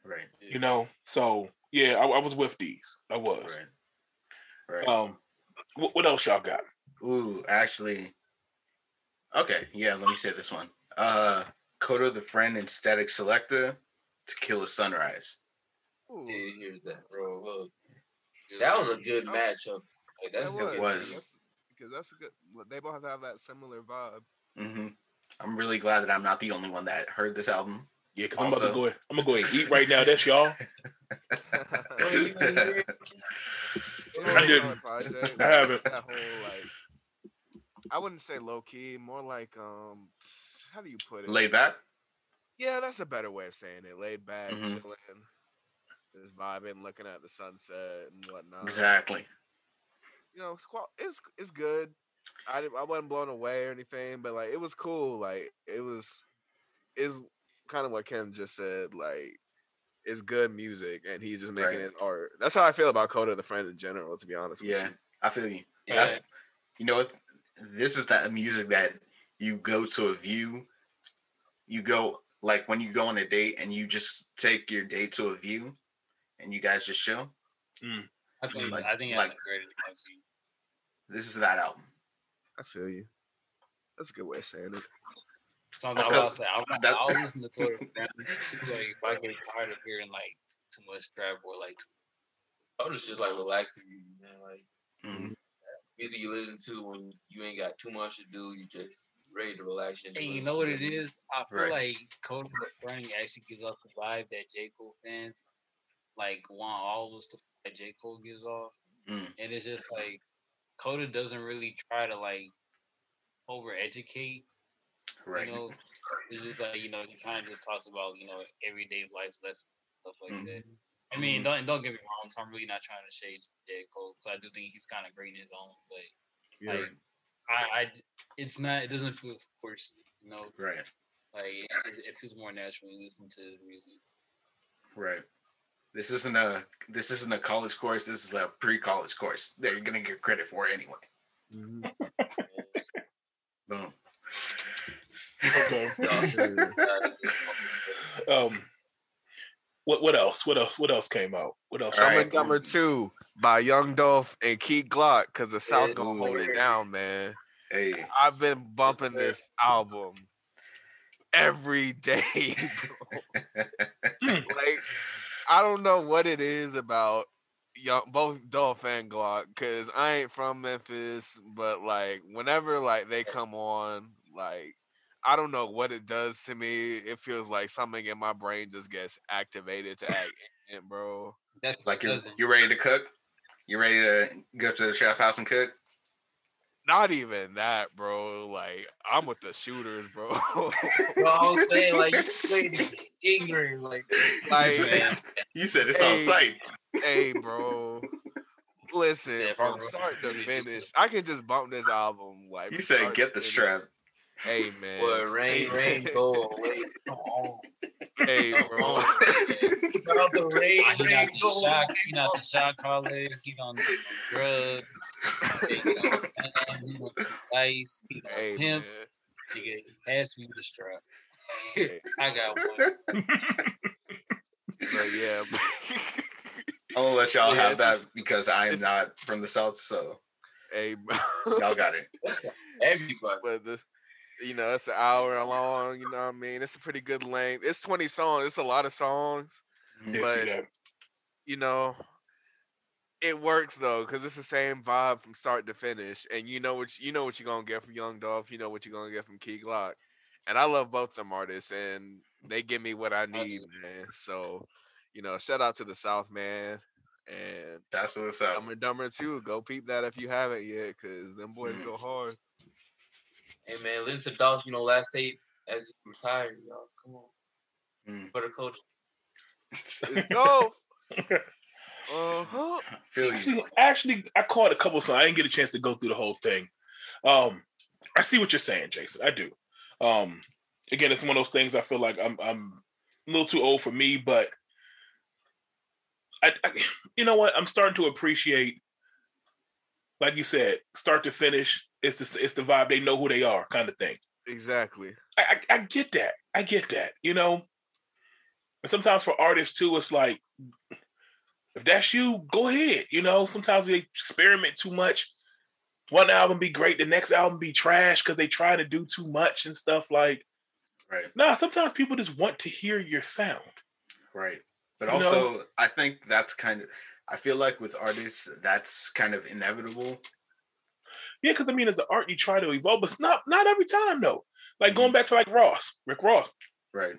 Right. You know, so yeah, I, I was with these. I was. Right. Right. Um, what, what else y'all got? Ooh, actually, okay, yeah. Let me say this one. Uh, Kota the Friend and Statik Selektah to Kill a Sunrise. Ooh. Yeah, here's that, bro. Look. That was a good matchup. Like, that's, that was. was. because that's a good. They both have that similar vibe. Mm-hmm. I'm really glad that I'm not the only one that heard this album. Yeah, because I'm about to go. I'm gonna go and eat right now. That's y'all. I didn't. I haven't. That whole like, I wouldn't say low key, more like um, how do you put it? Laid back. Yeah, that's a better way of saying it. Laid back, mm-hmm. chilling, just vibing, looking at the sunset and whatnot. Exactly. You know, it's it's it's good. I I wasn't blown away or anything, but like it was cool. Like it was is kind of what Ken just said. Like it's good music, and he's just making right. it art. That's how I feel about Kota the Friend in general. To be honest, yeah, I feel you. Yeah. That's you know, this is that music that you go to a view. You go like when you go on a date and you just take your date to a view, and you guys just chill. Mm. I think like, I think like, great This is that album. I feel you. That's a good way of saying it. So that's what I'll say. I'll, I'll listen to Kota too. Like if I get tired of hearing like too much trap or like, I'll just just like relaxing music, man. Like mm-hmm. music you listen to when you ain't got too much to do. You just ready to relax. And you know what it is? I feel right. like Kota the Friend actually gives off the vibe that J Cole fans like want all the stuff that J Cole gives off, mm. and it's just like Kota doesn't really try to like over educate Right. You know, it's just like you know he kind of just talks about you know everyday life lessons stuff like mm-hmm. that. I mean, mm-hmm. don't don't get me wrong. So I'm really not trying to shade J Cole because I do think he's kind of great in his own way. Yeah. Like, I, I, it's not. It doesn't feel forced. You know. Right. Like it, it feels more natural to listen to the music. Right. This isn't a this isn't a college course. This is a pre-college course that you're gonna get credit for anyway. Mm-hmm. Boom. Okay. um, what what else? What else? What else came out? What else? Dum and Dummer Two by Young Dolph and Key Glock because the South gonna hold it down, man. Hey, I've been bumping this album every day, like I don't know what it is about young both Dolph and Glock because I ain't from Memphis, but like whenever like they come on, like I don't know what it does to me. It feels like something in my brain just gets activated to act, in, bro. That's like you're, you ready to cook. You ready to go to the chef house and cook? Not even that, bro. Like I'm with the shooters, bro. bro I'm saying like you played ignorant, like like you said, you said it's hey, on site. Hey, bro. Listen, from start to finish, I can just bump this album. Like you said, get the strap. Hey man. Boy, rain, rain, go away. Come on. Hey, bro. About the rain, he rain, go shock, He not the shot caller. He on the drug. he on ice. He on hey, pimp. Nigga, pass me the strap. I got one. but yeah. I'm gonna let y'all yeah, have that just, because I am not from the south, so hey, y'all got it. Everybody. But the you know, it's an hour long. You know what I mean? It's a pretty good length. It's 20 songs. It's a lot of songs. But, you know, it works though because it's the same vibe from start to finish, and you know what you know what you're gonna get from Young Dolph. You know what you're gonna get from Key Glock, and I love both them artists, and they give me what I need, man. So, you know, shout out to the South, man. And that's the South. And Dumber too. Go peep that if you haven't yet, because them boys go hard. Hey man, listen to Dolph, you know, last tape as he retired, y'all. Come on. Mm. For the culture. Let's go. Uh-huh. Actually, actually, I caught a couple songs. I didn't get a chance to go through the whole thing. Um, I see what you're saying, Jason. I do. Um, again, it's one of those things. I feel like I'm I'm a little too old for me, but I, I you know what? I'm starting to appreciate, like you said, start to finish. It's the it's the vibe. They know who they are, kind of thing. Exactly. I, I, I get that. I get that. You know, and sometimes for artists too, it's like if that's you, go ahead. You know, sometimes we experiment too much. One album be great, the next album be trash because they try to do too much and stuff like. Right. Nah, sometimes people just want to hear your sound. Right. But you also, know? I think that's kind of. I feel like with artists, that's kind of inevitable. Yeah, because I mean, as an art, you try to evolve, but not not every time though. Like going back to like Ross, Rick Ross. Right.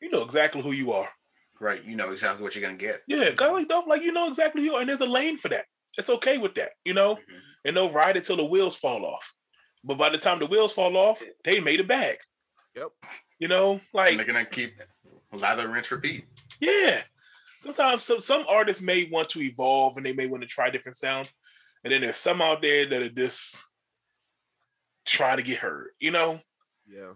You know exactly who you are. Right. You know exactly what you're gonna get. Yeah, guy like don't like you know exactly who, you are, and there's a lane for that. It's okay with that, you know. Mm-hmm. And they'll ride it till the wheels fall off. But by the time the wheels fall off, they made a bag. Yep. You know, like and they're gonna keep lather, rinse, repeat. Yeah. Sometimes some some artists may want to evolve and they may want to try different sounds, and then there's some out there that are just trying to get hurt. You know. Yeah.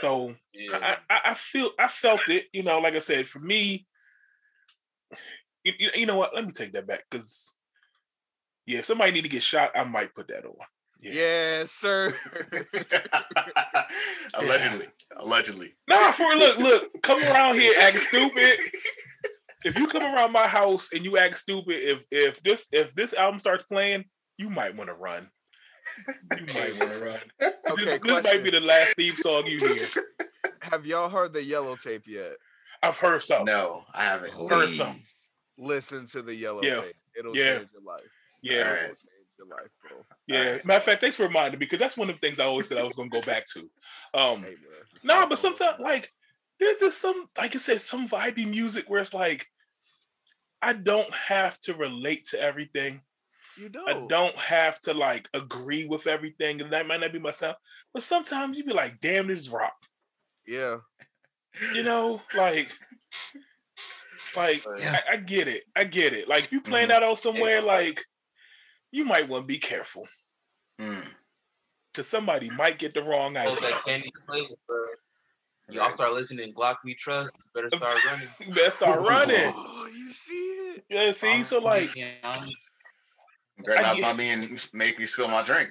So yeah. I, I feel I felt it. You know, like I said, for me, you, you know what? Let me take that back because yeah, if somebody need to get shot, I might put that on. Yeah. Yes, sir. Allegedly. Allegedly. Nah, for look, look, come around here acting stupid. if you come around my house and you act stupid, if if this if this album starts playing, you might want to run. You might want to run. Okay, this, this might be the last theme song you hear. Have y'all heard the yellow tape yet? I've heard some. No, I haven't. Please heard some. Listen to the yellow yeah. tape. It'll yeah. change your life. Yeah. Right. Your life, bro. Yeah. Right. Matter of fact, thanks for reminding me because that's one of the things I always said I was gonna go back to. Um hey, no, nah, but sometimes like there's just some like I said, some vibey music where it's like I don't have to relate to everything. You don't. I don't have to like agree with everything, and that might not be myself. But sometimes you be like, "Damn, this rock." Yeah. You know, like, like yeah. I, I, get it. I get it. Like, if you playing mm-hmm. that out somewhere, like, you might want to be careful. Mm. Cause somebody might get the wrong idea. that candy Y'all start listening Glock We Trust. You better start running. you better start running. Oh, you see it? Yeah, see, so like better not find me and make me spill my drink.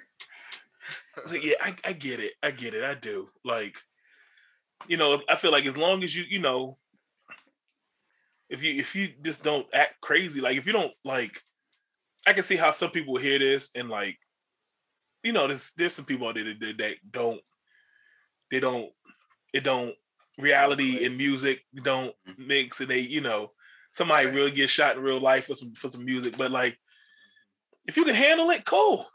yeah, I, I get it. I get it. I do. Like, you know, I feel like as long as you, you know, if you if you just don't act crazy, like if you don't like, I can see how some people hear this and like, you know, there's there's some people out there that, that don't, they don't, it don't reality and music don't mm-hmm. mix and they, you know, somebody really get shot in real life for some for some music, but like if you can handle it, cool.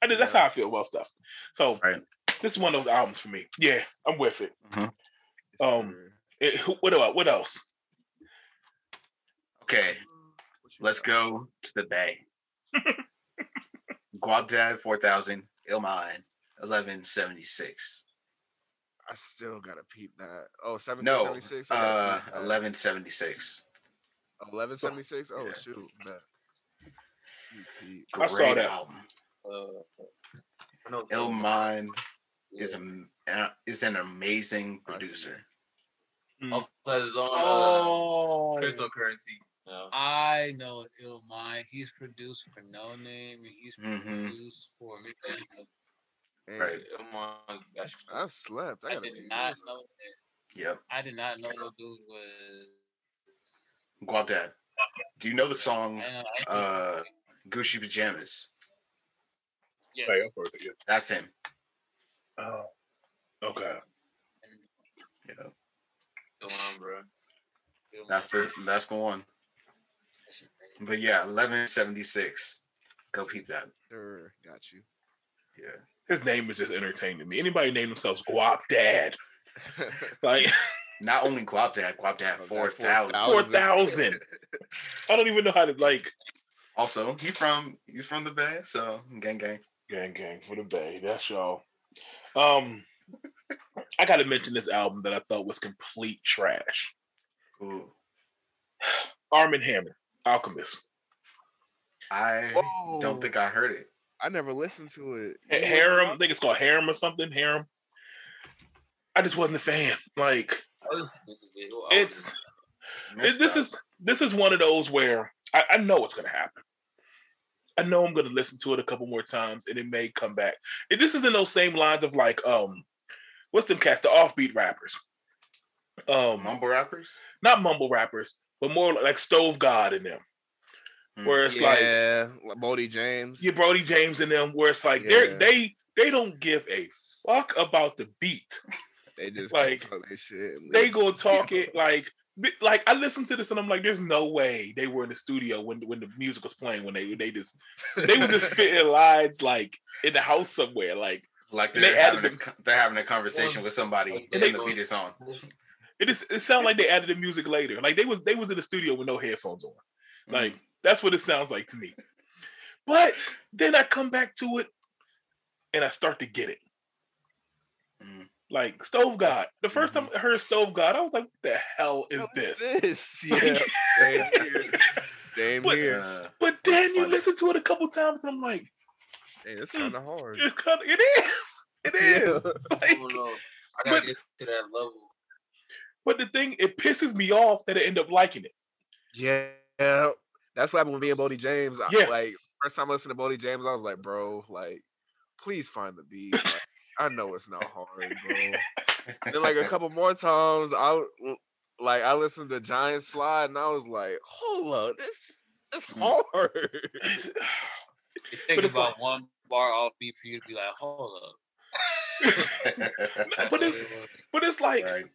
I just, that's how I feel about stuff. So right. this is one of those albums for me. Yeah, I'm with it. Mm-hmm. Um, it, what about what else? Okay, let's go to the Bay. Guapdad 4000, Illmind 1176. I still gotta peep that. Oh, 1776? No, uh, 1176. 1176? Oh, yeah. shoot. That. I saw that album. Uh, Illmind yeah. is a is an amazing producer. Mm. Also has his own uh, oh. cryptocurrency. No. I know Illmind. He's produced for Noname, and he's mm-hmm. produced for me. Right. Illmind. I've slept. I, I did not know that. Yep. I did not know the dude was Guapdad. Do you know the song? uh, Gucci pajamas. Yes. That's him. Oh, okay. Yeah. The one, bro. That's the that's the one. But yeah, 1176. Go peep that. Sure, got you. Yeah. His name is just entertaining to me. Anybody name themselves Guap Dad? like not only Guap Dad, Guap Dad four thousand. Four thousand. I don't even know how to like. Also, he's from he's from the Bay, so gang gang. Gang gang for the Bay. That's y'all. Um, I got to mention this album that I thought was complete trash. Ooh. Armand Hammer, Alchemist. I Whoa. don't think I heard it. I never listened to it. H- Haram, I think it's called Haram or something. Haram. I just wasn't a fan. Like it's, it's this is this is one of those where I, I know what's gonna happen. I know I'm gonna listen to it a couple more times and it may come back. And this is in those same lines of like um what's them cast the offbeat rappers. Um mumble rappers? Not mumble rappers, but more like Stove God in them. Hmm. Where it's like, yeah, like Boldy James. Yeah, Boldy James and them, where it's like yeah. they they they don't give a fuck about the beat. They just like they go talk it like like I listened to this and I'm like, there's no way they were in the studio when when the music was playing when they they just they was just spitting lines like in the house somewhere like like they're, they having, a, they're having a conversation with somebody and, they, the beat is on. It is it sounded like they added the music later. Like they was they was in the studio with no headphones on. Like mm. That's what it sounds like to me. But then I come back to it and I start to get it. Mm. Like Stove God. The 1st mm-hmm. time I heard Stove God, I was like, what the hell is this? this? Yeah. Same but, here. But then you listen to it a couple times and I'm like, hey, it's kind of hard. It's kind of, it is. It is. Yeah. Like, I don't know. I gotta but, get to that level. But the thing, it pisses me off that I end up liking it. Yeah. That's what happened with me and Boldy James. Yeah. I, like, first time I listened to Boldy James, I was like, bro, like, please find the beat. Like, I know it's not hard, bro. then like a couple more times, I like I listened to Giant Slide and I was like, hold up, this is mm. hard. Think about like, one bar off beat for you to be like, hold up. but it's but it's like right.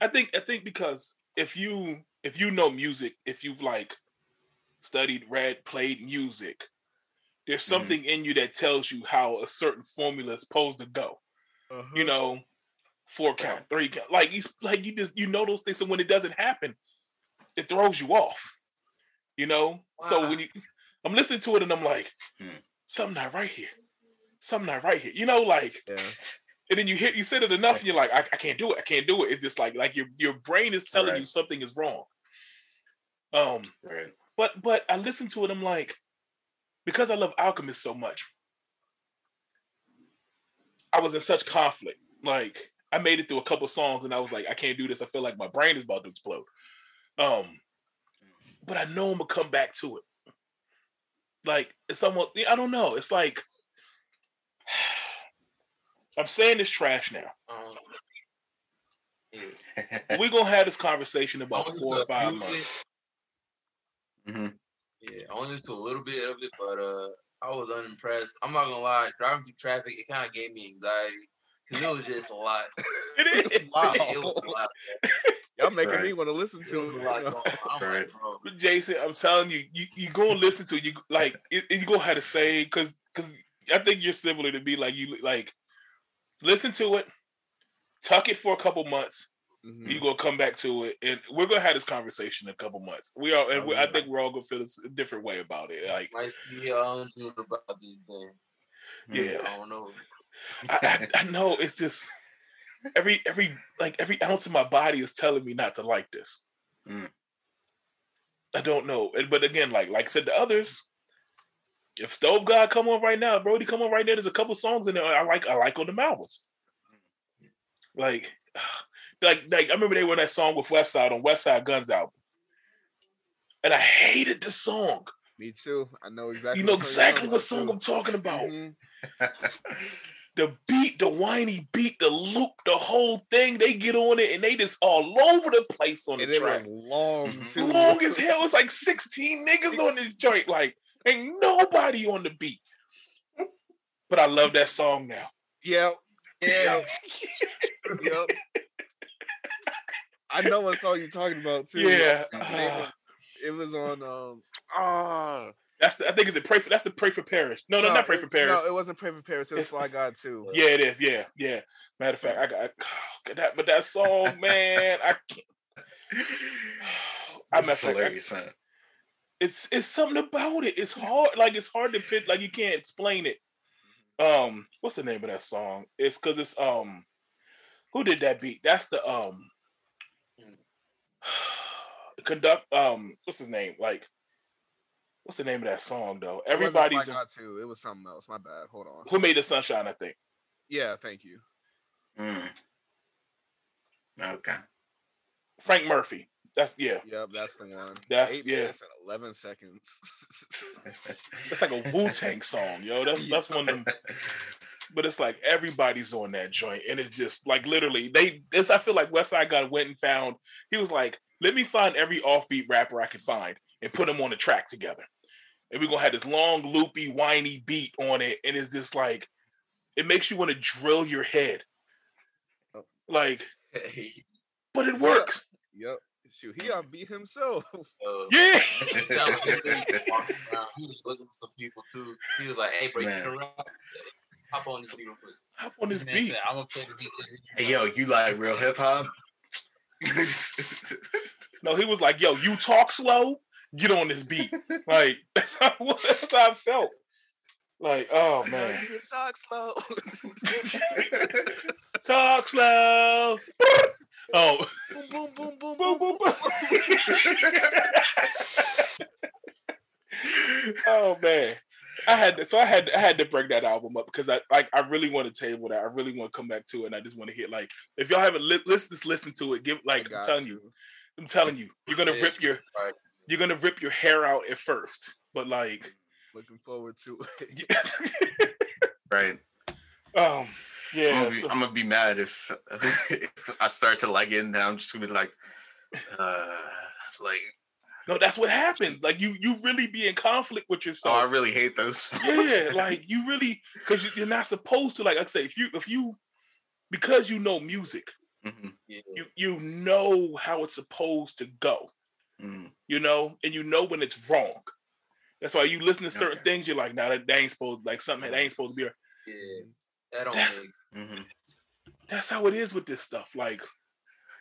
I think I think because if you if you know music, if you've like studied, read, played music, there's mm-hmm. something mm-hmm. in you that tells you how a certain formula is supposed to go. Uh-huh. You know, four count, three count. Like you like you just you know those things. So when it doesn't happen, it throws you off. You know? Wow. So when you I'm listening to it and I'm like, hmm. something not right here. Something not right here. You know, like yeah. and then you hit you said it enough and you're like, I, I, can't do it. I can't do it. It's just like like your your brain is telling right. you something is wrong. Um right. But but I listen to it, I'm like, because I love Alchemist so much, I was in such conflict. Like I made it through a couple songs and I was like, I can't do this. I feel like my brain is about to explode. Um, but I know I'm gonna come back to it. Like it's somewhat I don't know. It's like I'm saying this trash now. Um, yeah. We're gonna have this conversation about four or five months. Mm-hmm. Yeah, I only to a little bit of it, but uh, I was unimpressed. I'm not gonna lie, driving through traffic, it kind of gave me anxiety because it was just a lot. it is. wow. it was a lot. Y'all making right. me want to listen to it. Right. Like, but Jason, I'm telling you, you you go and listen to it. You like it, you go how to say because because I think you're similar to me. Like you like listen to it, tuck it for a couple months, Mm-hmm. You gonna come back to it, and we're gonna have this conversation in a couple months. We are, and we, I think we're all gonna feel a different way about it. Like, might be about these things. Yeah, I don't know. I, I, I know it's just every every like every ounce of my body is telling me not to like this. Mm. I don't know, but again, like like I said, the others. If Stove God come on right now, Boldy come on right now. There's a couple songs in there I like. I like on the albums. Like like like I remember they were in that song with Westside on Westside Gunn's album, and I hated the song. Me too. I know exactly. You know exactly what song I'm talking about. Mm-hmm. the beat, the whiny beat, the loop, the whole thing. They get on it and they just all over the place on and the track. long too. Long as hell. It's like 16 niggas on this joint. Like ain't nobody on the beat. But I love that song now. Yep. Yeah. yep. I know what song you're talking about too. Yeah. Uh, it was on um ah. That's the, I think it's the pray for that's the pray for Paris. No, no, no not pray it, for Paris. No, it wasn't pray for Paris. It was Fly God too. Yeah, it is. Yeah, yeah. Matter of fact, I got oh, that, but that song, man, I can't. I mess hilarious, man. It's it's something about it. It's hard. Like it's hard to pick. Like you can't explain it. Um, what's the name of that song? It's because it's um, who did that beat? That's the um, conduct. Um, what's his name? Like, what's the name of that song though? Everybody's. It got to. It was something else. My bad. Hold on. Who made the sunshine? I think. Yeah. Thank you. Mm. Okay. Frank Murphy. That's yeah. Yep, that's the one. That's Eight yeah. eleven seconds. it's like a Wu Tang song, yo. That's that's one of them. But it's like everybody's on that joint, and it's just like literally they. This I feel like Westside Gunn went and found. He was like, let me find every offbeat rapper I can find and put them on the track together, and we're gonna have this long, loopy, whiny beat on it, and it's just like, it makes you want to drill your head, oh. like, but it works. Yep. Shoot, he beat himself. Uh, yeah. he was looking for some people too. He was like, "Hey, bro, Man. you hop on this beat real quick. Hop on this beat. Said, I'm gonna play the beat. Hey, yo, you like real hip hop? no, he was like, "Yo, you talk slow. Get on this beat." Like that's how, that's how I felt. Like, oh man. Talk slow. talk slow. Oh. Boom, boom, boom, boom, boom, boom, boom. oh man. I had to, so I had I had to break that album up because I like I really want to table that. I really want to come back to it, and I just want to hit like if y'all haven't li- listen just listen to it. Give like I'm telling to. you, I'm telling you, you're gonna rip your you're gonna rip your hair out at first, but like looking forward to it. right. Um. Yeah, I'm gonna, be, so, I'm gonna be mad if, if I start to like it, and I'm just gonna be like, uh, like. No, that's what happens. Like you, you really be in conflict with yourself. Oh, I really hate those. Yeah, like you really, because you're not supposed to. Like I say, if you, if you, because you know music, mm-hmm. you you know how it's supposed to go. Mm. You know, and you know when it's wrong. That's why you listen to certain okay. things. You're like, nah, that, that ain't supposed like something that ain't supposed to be. Yeah. That don't that's, mm-hmm. that's how it is with this stuff. Like,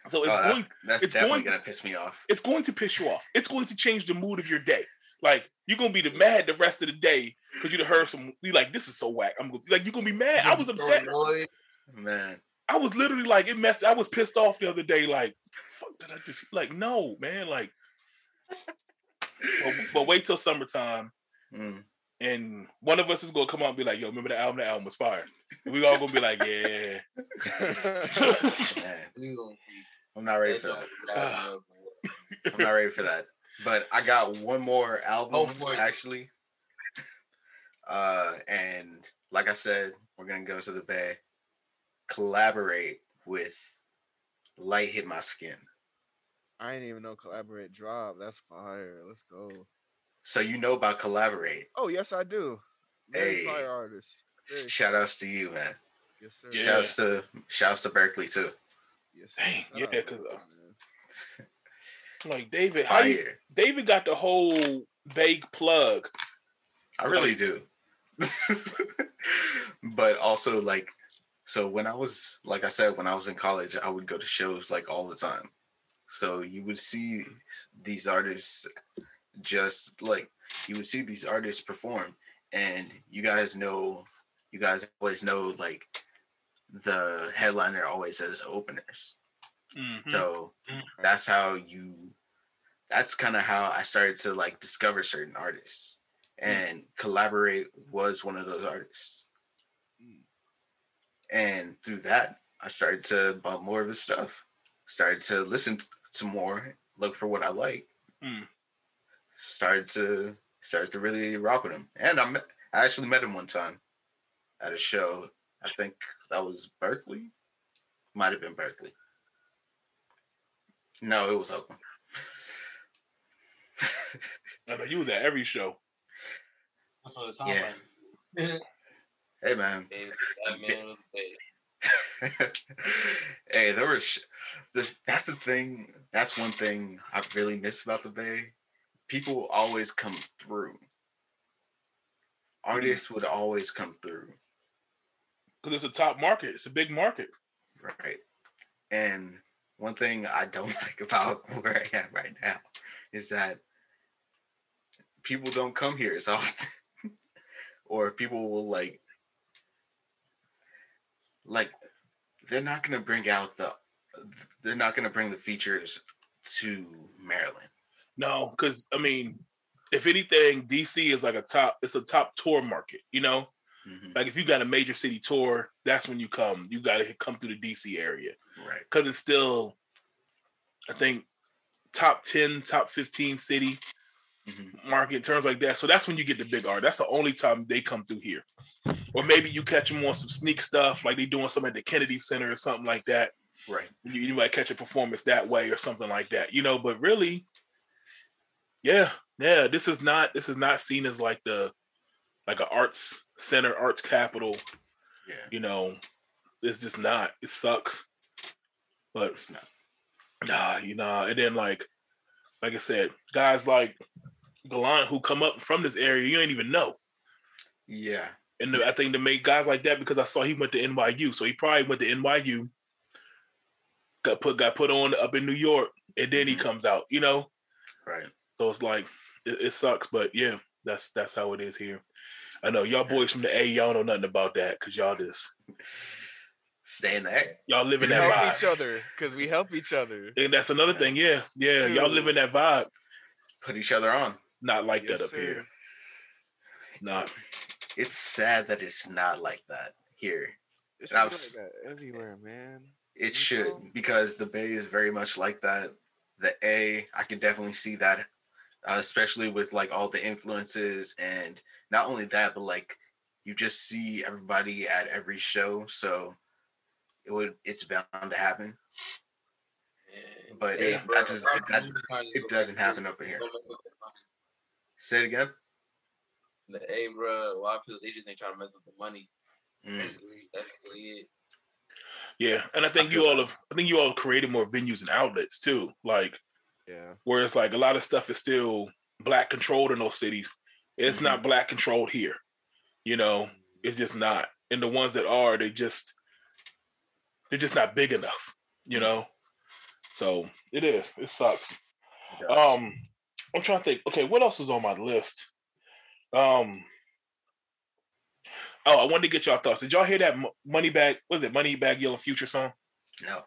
so it's oh, going. That's, it's definitely going, gonna piss me off. It's going to piss you off. It's going to change the mood of your day. Like you're gonna be the mad the rest of the day because you heard some. You like this is so whack. I'm gonna, like you're gonna be mad. I was upset. Man, I was literally like it messed. I was pissed off the other day. Like, fuck did I just like no man like. but, but wait till summertime. Mm and one of us is gonna come out and be like, "Yo, remember the album? The album was fire." And we all gonna be like, "Yeah." I'm not ready for that. I'm not ready for that. But I got one more album oh, actually. Uh, and like I said, we're gonna go to the Bay, collaborate with Light Hit My Skin. I didn't even know collaborate drop. That's fire. Let's go. So you know about Collaborate? Oh yes, I do. Very hey, fire artist. Very shout outs to you, man. Yes, sir. Yeah. Shouts to shouts to Berkeley too. Yes, Dang, yeah, because uh, like David, how you, David got the whole vague plug. I really like, do. but also like so when I was like I said when I was in college I would go to shows like all the time. So you would see these artists just like you would see these artists perform and you guys know you guys always know like the headliner always says openers mm-hmm. so mm-hmm. that's how you that's kind of how i started to like discover certain artists mm. and collaborate was one of those artists mm. and through that i started to bump more of his stuff started to listen to more look for what i like mm started to started to really rock with him. And I, met, I actually met him one time at a show. I think that was Berkeley. Might have been Berkeley. No, it was Oakland. I know you was at every show. That's what it sounds yeah. like. hey man. hey, there was. Sh- the, that's the thing. That's one thing I really miss about the Bay people always come through. Mm-hmm. Artists would always come through. Because it's a top market. It's a big market. Right. And one thing I don't like about where I am right now is that people don't come here as often. or people will like like they're not gonna bring out the they're not gonna bring the features to Maryland. No, because I mean, if anything, DC is like a top. It's a top tour market. You know, mm-hmm. like if you got a major city tour, that's when you come. You got to come through the DC area, right? Because it's still, I think, top ten, top fifteen city mm-hmm. market terms like that. So that's when you get the big art. That's the only time they come through here. Or maybe you catch them on some sneak stuff, like they doing something at the Kennedy Center or something like that. Right. You, you might catch a performance that way or something like that, you know. But really, yeah, yeah, this is not this is not seen as like the like an arts center, arts capital. Yeah. You know, it's just not. It sucks. But it's not. Nah, you know, and then like like I said, guys like Gallant who come up from this area, you ain't even know. Yeah. And the, I think to make guys like that because I saw he went to NYU, so he probably went to NYU, got put got put on up in New York, and then he mm-hmm. comes out. You know, right? So it's like it, it, sucks, but yeah, that's that's how it is here. I know y'all boys from the A, y'all know nothing about that because y'all just stay in there. Y'all live in that help vibe. each other because we help each other. And that's another thing. Yeah, yeah, True. y'all live in that vibe. Put each other on. Not like yes, that up sir. here. Not. It's sad that it's not like that here. It's like that everywhere, man. It you should know? because the Bay is very much like that. The A, I can definitely see that uh, especially with like all the influences and not only that, but like you just see everybody at every show, so it would it's bound to happen. But it, that just that, it doesn't happen up in here. Say it again. The A, bro, a lot of people they just ain't trying to mess up the money. Mm. Basically, that's really it. Yeah, and I think I you all have I think you all have created more venues and outlets too. Like yeah. Whereas like a lot of stuff is still black controlled in those cities. It's mm-hmm. not black controlled here. You know, it's just not. And the ones that are, they just they're just not big enough, you know? So it is. It sucks. It um I'm trying to think, okay, what else is on my list? Um Oh, I wanted to get y'all thoughts. Did y'all hear that Moneybagg? Was it Moneybagg yellow future song? No.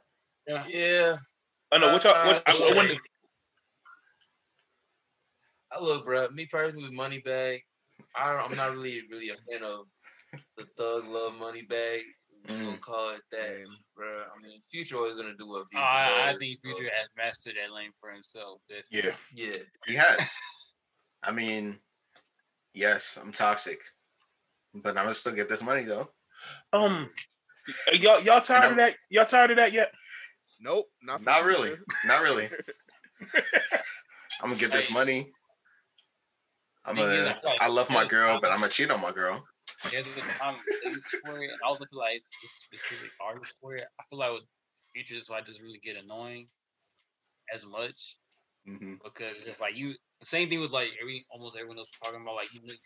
Yeah. Yeah. I know. What y'all? What, uh, I, I, wanted, I look, bro. Me personally with Moneybagg, I am not really really a fan of the Thug Love Moneybagg. Mm. Gonna call it that, bro. I mean, Future always gonna do what Future. Oh, I, I, think Future bro. has mastered that lane for himself. Definitely. Yeah, yeah, he has. I mean, yes, I'm toxic, but I'm gonna still get this money though. Um, y'all y'all tired of that? Y'all tired of that yet? Nope, not not really, not really. I'm gonna get this money. I'm a, I love my girl, but I'm gonna cheat on my girl. There's a conversation for it, and also feel like specific artists for it. I feel like with features, why I just really get annoying as much mm-hmm. because it's like you. The same thing with like every almost everyone else talking about. Like you, you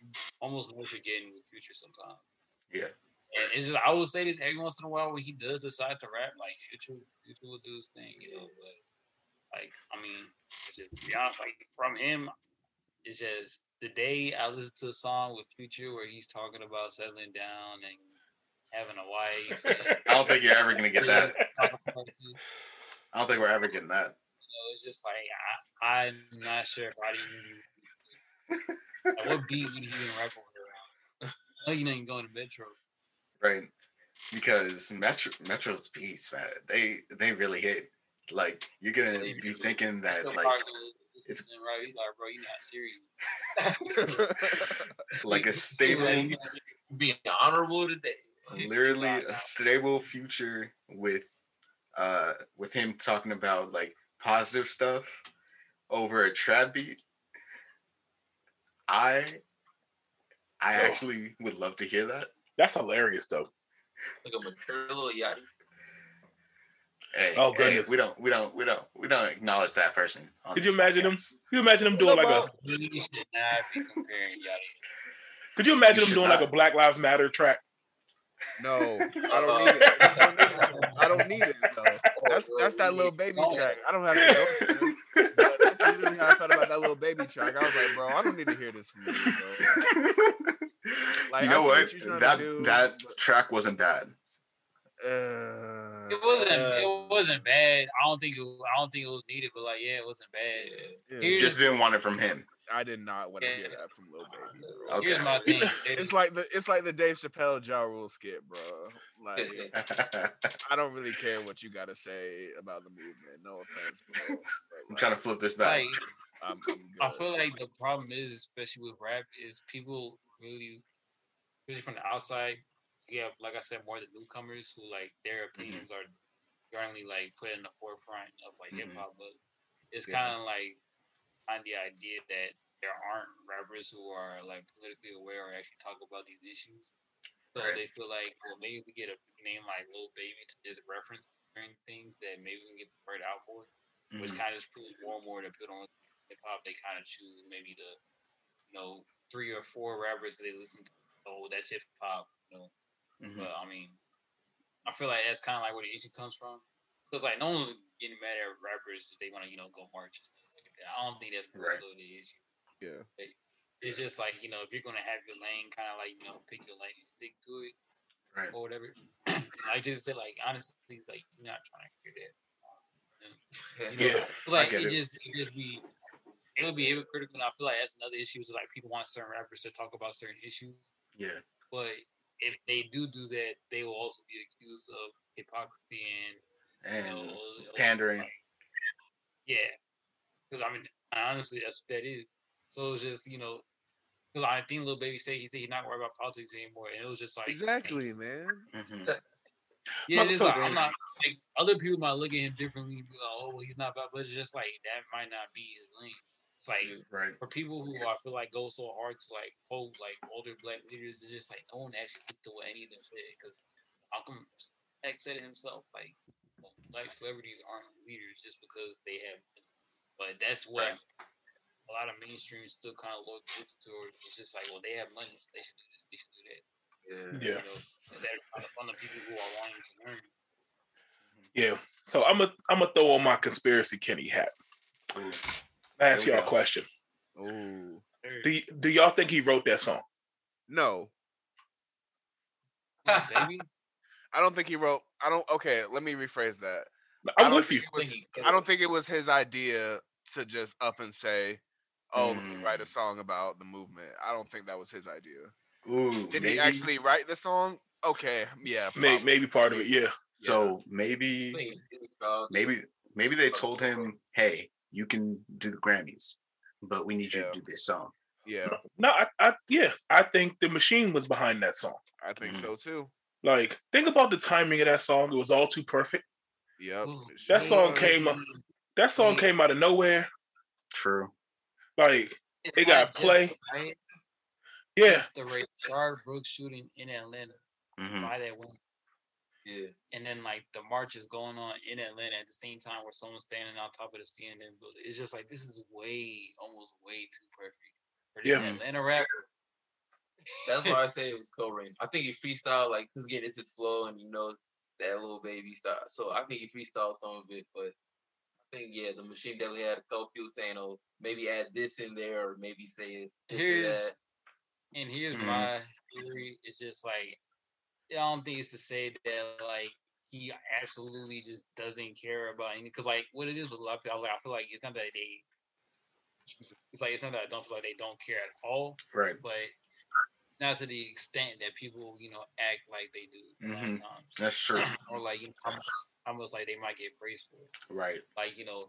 almost know what you're getting with Future sometimes. Yeah. And it's just I would say this every once in a while when he does decide to rap, like Future, Future will do his thing, you know. But like I mean, just to be honest, like from him, it's just the day I listened to a song with Future where he's talking about settling down and having a wife. I don't think you're ever gonna get that. I don't think we're ever getting that. You know, it's just like I, am not sure if I didn't. like, what beat would he even rap around? I know you ain't going to Metro. Right, because Metro Metro's beats, man. They they really hit. Like you're gonna be thinking that like it's right. He's like, bro, you're not serious. like a stable, being honorable today. Literally a stable future with, uh, with him talking about like positive stuff over a trap beat. I, I oh. actually would love to hear that. That's hilarious, though. Like a mature Lil Yachty. Hey, oh goodness, hey, we don't, we don't, we don't, we don't acknowledge that person. Could you imagine podcast. him? Could you imagine him doing like a? Could you imagine him doing not. like a Black Lives Matter track? No, I don't need it. Oh, I don't need it. I don't need it though. That's that's that Lil Baby oh. track. I don't have to go. That's literally how I felt about that Lil Baby track. I was like, bro, I don't need to hear this from you, bro. Like, you know what? what that that track wasn't bad. Uh, it wasn't. Uh, it wasn't bad. I don't think. It, I don't think it was needed, but like, yeah, it wasn't bad. Yeah. Just didn't want it from him. I did not want to yeah. hear that from Lil Baby. Okay. Here's my thing. it's like the it's like the Dave Chappelle Ja Rule skit, bro. Like I don't really care what you got to say about the movement. No offense, bro. I'm trying to flip this back. Like, I'm, I'm i feel like the problem is, especially with rap, is people really, especially from the outside, you have, like I said, more the newcomers who like their mm-hmm. opinions mm-hmm. are currently like put in the forefront of like mm-hmm. hip hop, but it's yeah. kind of like on the idea that there aren't rappers who are like politically aware or actually talk about these issues. So right. they feel like, well, maybe we get a name like Lil Baby to just reference certain things that maybe we can get the word out more, mm-hmm. which kind of just proves more and more to put on hip hop. They kind of choose maybe the, you know, three or four rappers they listen to. Oh, that's hip hop, you know. Mm-hmm. But I mean, I feel like that's kind of like where the issue comes from. Because like no one's getting mad at rappers if they want to, you know, go march and stuff. I don't think that's right. the issue. Yeah. It's just like, you know, if you're gonna have your lane kind of like, you know, pick your lane and stick to it. Right. Or whatever. I just said like honestly, like you're not trying to hear that. You know? yeah. Like it, it, just it just be it would be hypocritical and I feel like that's another issue is like people want certain rappers to talk about certain issues. Yeah. But if they do do that, they will also be accused of hypocrisy and and you know, pandering. Like, yeah, because I mean, honestly, that's what that is. So it's just you know, because I think Lil Baby said he said he's not worried about politics anymore, and it was just like exactly, man. Mm-hmm. yeah, it's like I'm not like other people might look at him differently. Like, oh, well, he's not bad, but it's just like that might not be his lane. It's like right. for people who I feel like go so hard to like quote like older black leaders, it's just like no one actually gets to what any of them said because Malcolm X said it himself. Like well, black celebrities aren't leaders just because they have but that's what right. a lot of mainstream still kind of look towards. It's just like, well, they have money, so they should do this, they should do that. Yeah. Yeah. You know, instead of fun the people who are wanting to learn. Yeah. So I'm a I'm gonna throw on my conspiracy Kenny hat. Ooh. Ask y'all a question. Ooh. Do do y'all think he wrote that song? No. Baby. I don't think he wrote. I don't. Okay, let me rephrase that. I'm with you. Was, I don't think it was his idea to just up and say, "Oh, mm. write a mm. song about the movement." I don't think that was his idea. Ooh, did maybe. he actually write the song? Okay, yeah, maybe, maybe part of it, yeah. So maybe, maybe, maybe they told him, "Hey, you can do the Grammys, but we need you to do this song." Yeah. No, I, I, yeah, I think the machine was behind that song. I think mm. so too. Like, think about the timing of that song. It was all too perfect. Yep. That song came up. That song came out of nowhere. True. Like it's it got play. Right. Yeah. It's the Rayshard Brooks shooting in Atlanta mm-hmm. by that one. Yeah. And then like the march is going on in Atlanta at the same time where someone's standing on top of the CNN building. It's just like this is way almost way too perfect for this yeah. Atlanta rapper. That's why I say it was co-written. I think he freestyle like because again it's his flow and you know that Lil Baby style. So I think he freestyled some of it, but I think yeah, the machine definitely had a couple people saying, "Oh, maybe add this in there, or maybe say this here's, And here's mm-hmm. my theory: it's just like I don't think it's to say that like he absolutely just doesn't care about anything. Because like what it is with a lot of people, I, like, I feel like it's not that they. It's like it's not that I don't feel like they don't care at all. Right. But not to the extent that people, you know, act like they do mm-hmm. times. That's true. or like you know, almost like they might get praised for it. Right. Like you know,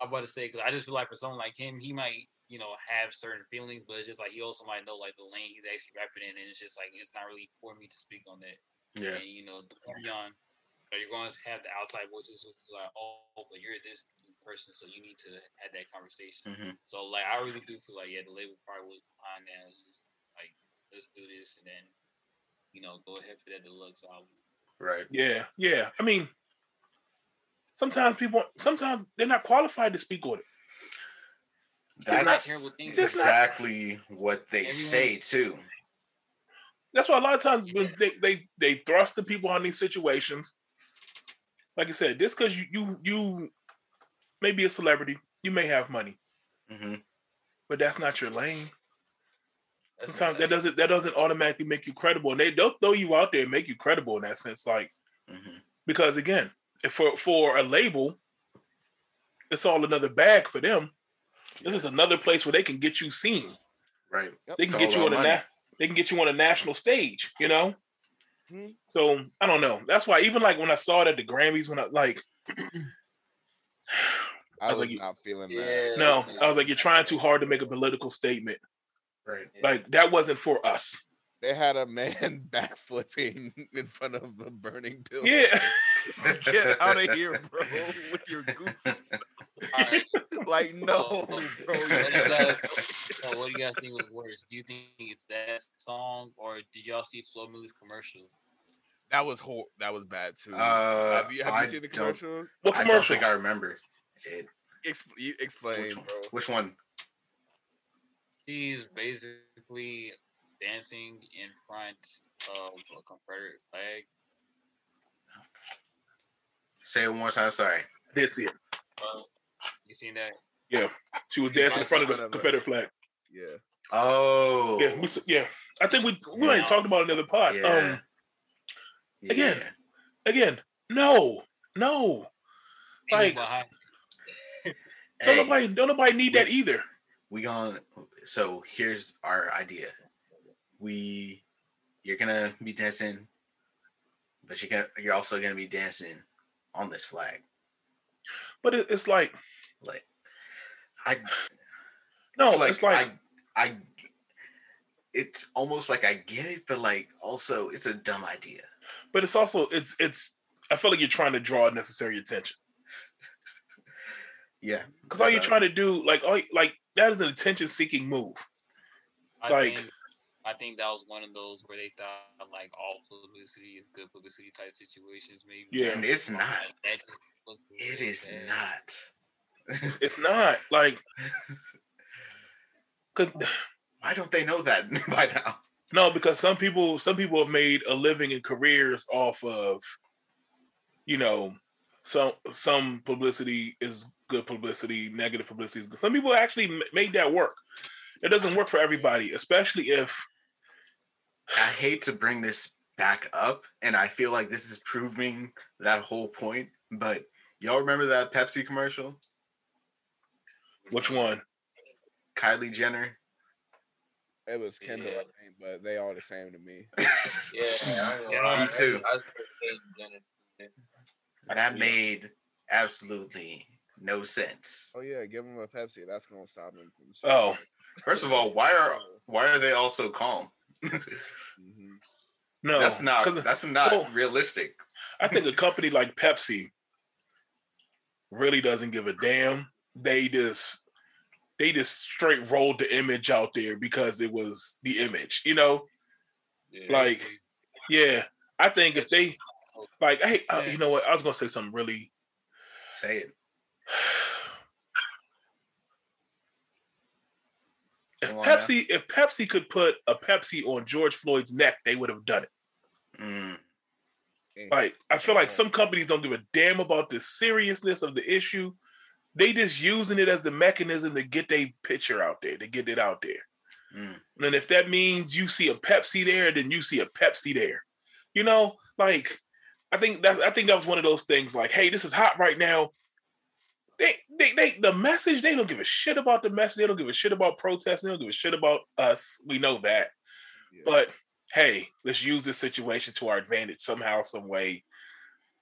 I'm about to say because I just feel like for someone like him, he might you know have certain feelings, but it's just like he also might know like the lane he's actually rapping in, and it's just like it's not really for me to speak on that. Yeah. And you know, beyond, you know, you're going to have the outside voices like, oh, but you're this person, so you need to have that conversation. Mm-hmm. So like, I really do feel like yeah, the label probably was behind that. It's just like, let's do this, and then you know go ahead for that deluxe album. Right. Yeah. Yeah. I mean, sometimes people sometimes they're not qualified to speak on it. That's exactly what they everyone, say too. That's why a lot of times when they they, they thrust the people on these situations, like I said, just because you you you may be a celebrity, you may have money, mm-hmm. but that's not your lane. Sometimes that doesn't that doesn't automatically make you credible, and they don't throw you out there and make you credible in that sense. Like mm-hmm. because again, if for for a label, it's all another bag for them. This is another place where they can get you seen. Right. They can get you on a na- they can get you on a national stage. You know. Mm-hmm. So I don't know. That's why even like when I saw it at the Grammys, when I like. I, was, was like, not feeling that. No, I was like, you're trying too hard to make a political statement. Right. Like that wasn't for us. They had a man backflipping in front of a burning building. Yeah. Get out of here, bro, with your goofy right. Like, no, bro. What do, guys, what do you guys think was worse? Do you think it's that song or did y'all see Flo Milli's commercial? That was hor- that was bad too. Uh, have you have you seen the commercial? What commercial? I don't think I remember. It. you explain, Which bro. Which one? She's basically dancing in front of a Confederate flag. Say it one more time. Sorry, I did see it. Uh, you seen that? Yeah, she was dancing in front of the Confederate flag. Yeah. Oh. Yeah, we, yeah. I think we we yeah. talked about another part. Yeah. Um. Yeah. Again, again, no, no. Like, don't hey, nobody, don't nobody need we, that either. We gonna. So here's our idea. We, you're gonna be dancing, but you're gonna, you're also gonna be dancing on this flag. But it, it's like, like, I. No, it's like, it's like I, I. It's almost like I get it, but like also it's a dumb idea. But it's also it's it's. I feel like you're trying to draw necessary attention. yeah, because all you're trying to do, like, all like that is an attention-seeking move. I like, think, I think that was one of those where they thought like all publicity is good publicity type situations. Maybe. Yeah, and it's not. Like, it is bad. not. it's, it's not like. Cause, Why don't they know that by now? No, because some people some people have made a living and careers off of, you know, some some publicity is good publicity, negative publicity is good. Some people actually made that work. It doesn't work for everybody, especially if. I hate to bring this back up, and I feel like this is proving that whole point. But y'all remember that Pepsi commercial? Which one? Kylie Jenner. It was Kendall, yeah. I think, but they all the same to me. yeah, yeah, me too. I, I that made absolutely no sense. Oh yeah, give them a Pepsi. That's gonna stop them from. Oh, first of all, why are why are they all so calm? Mm-hmm. No, that's not that's not well, realistic. I think a company like Pepsi really doesn't give a damn. They just they just straight rolled the image out there because it was the image, you know. Yeah, like, yeah, I think if they like, hey, uh, you know what? I was gonna say something really. Say it. If Pepsi, if Pepsi could put a Pepsi on George Floyd's neck, they would have done it. Mm. Like I feel like some companies don't give a damn about the seriousness of the issue. They just using it as the mechanism to get their picture out there, to get it out there. Mm. And if that means you see a Pepsi there, then you see a Pepsi there. You know, like I think that's I think that was one of those things like, hey, this is hot right now they, they, they, the message, they don't give a shit about the message. They don't give a shit about protesting. They don't give a shit about us. We know that. Yeah. But hey, let's use this situation to our advantage somehow, some way.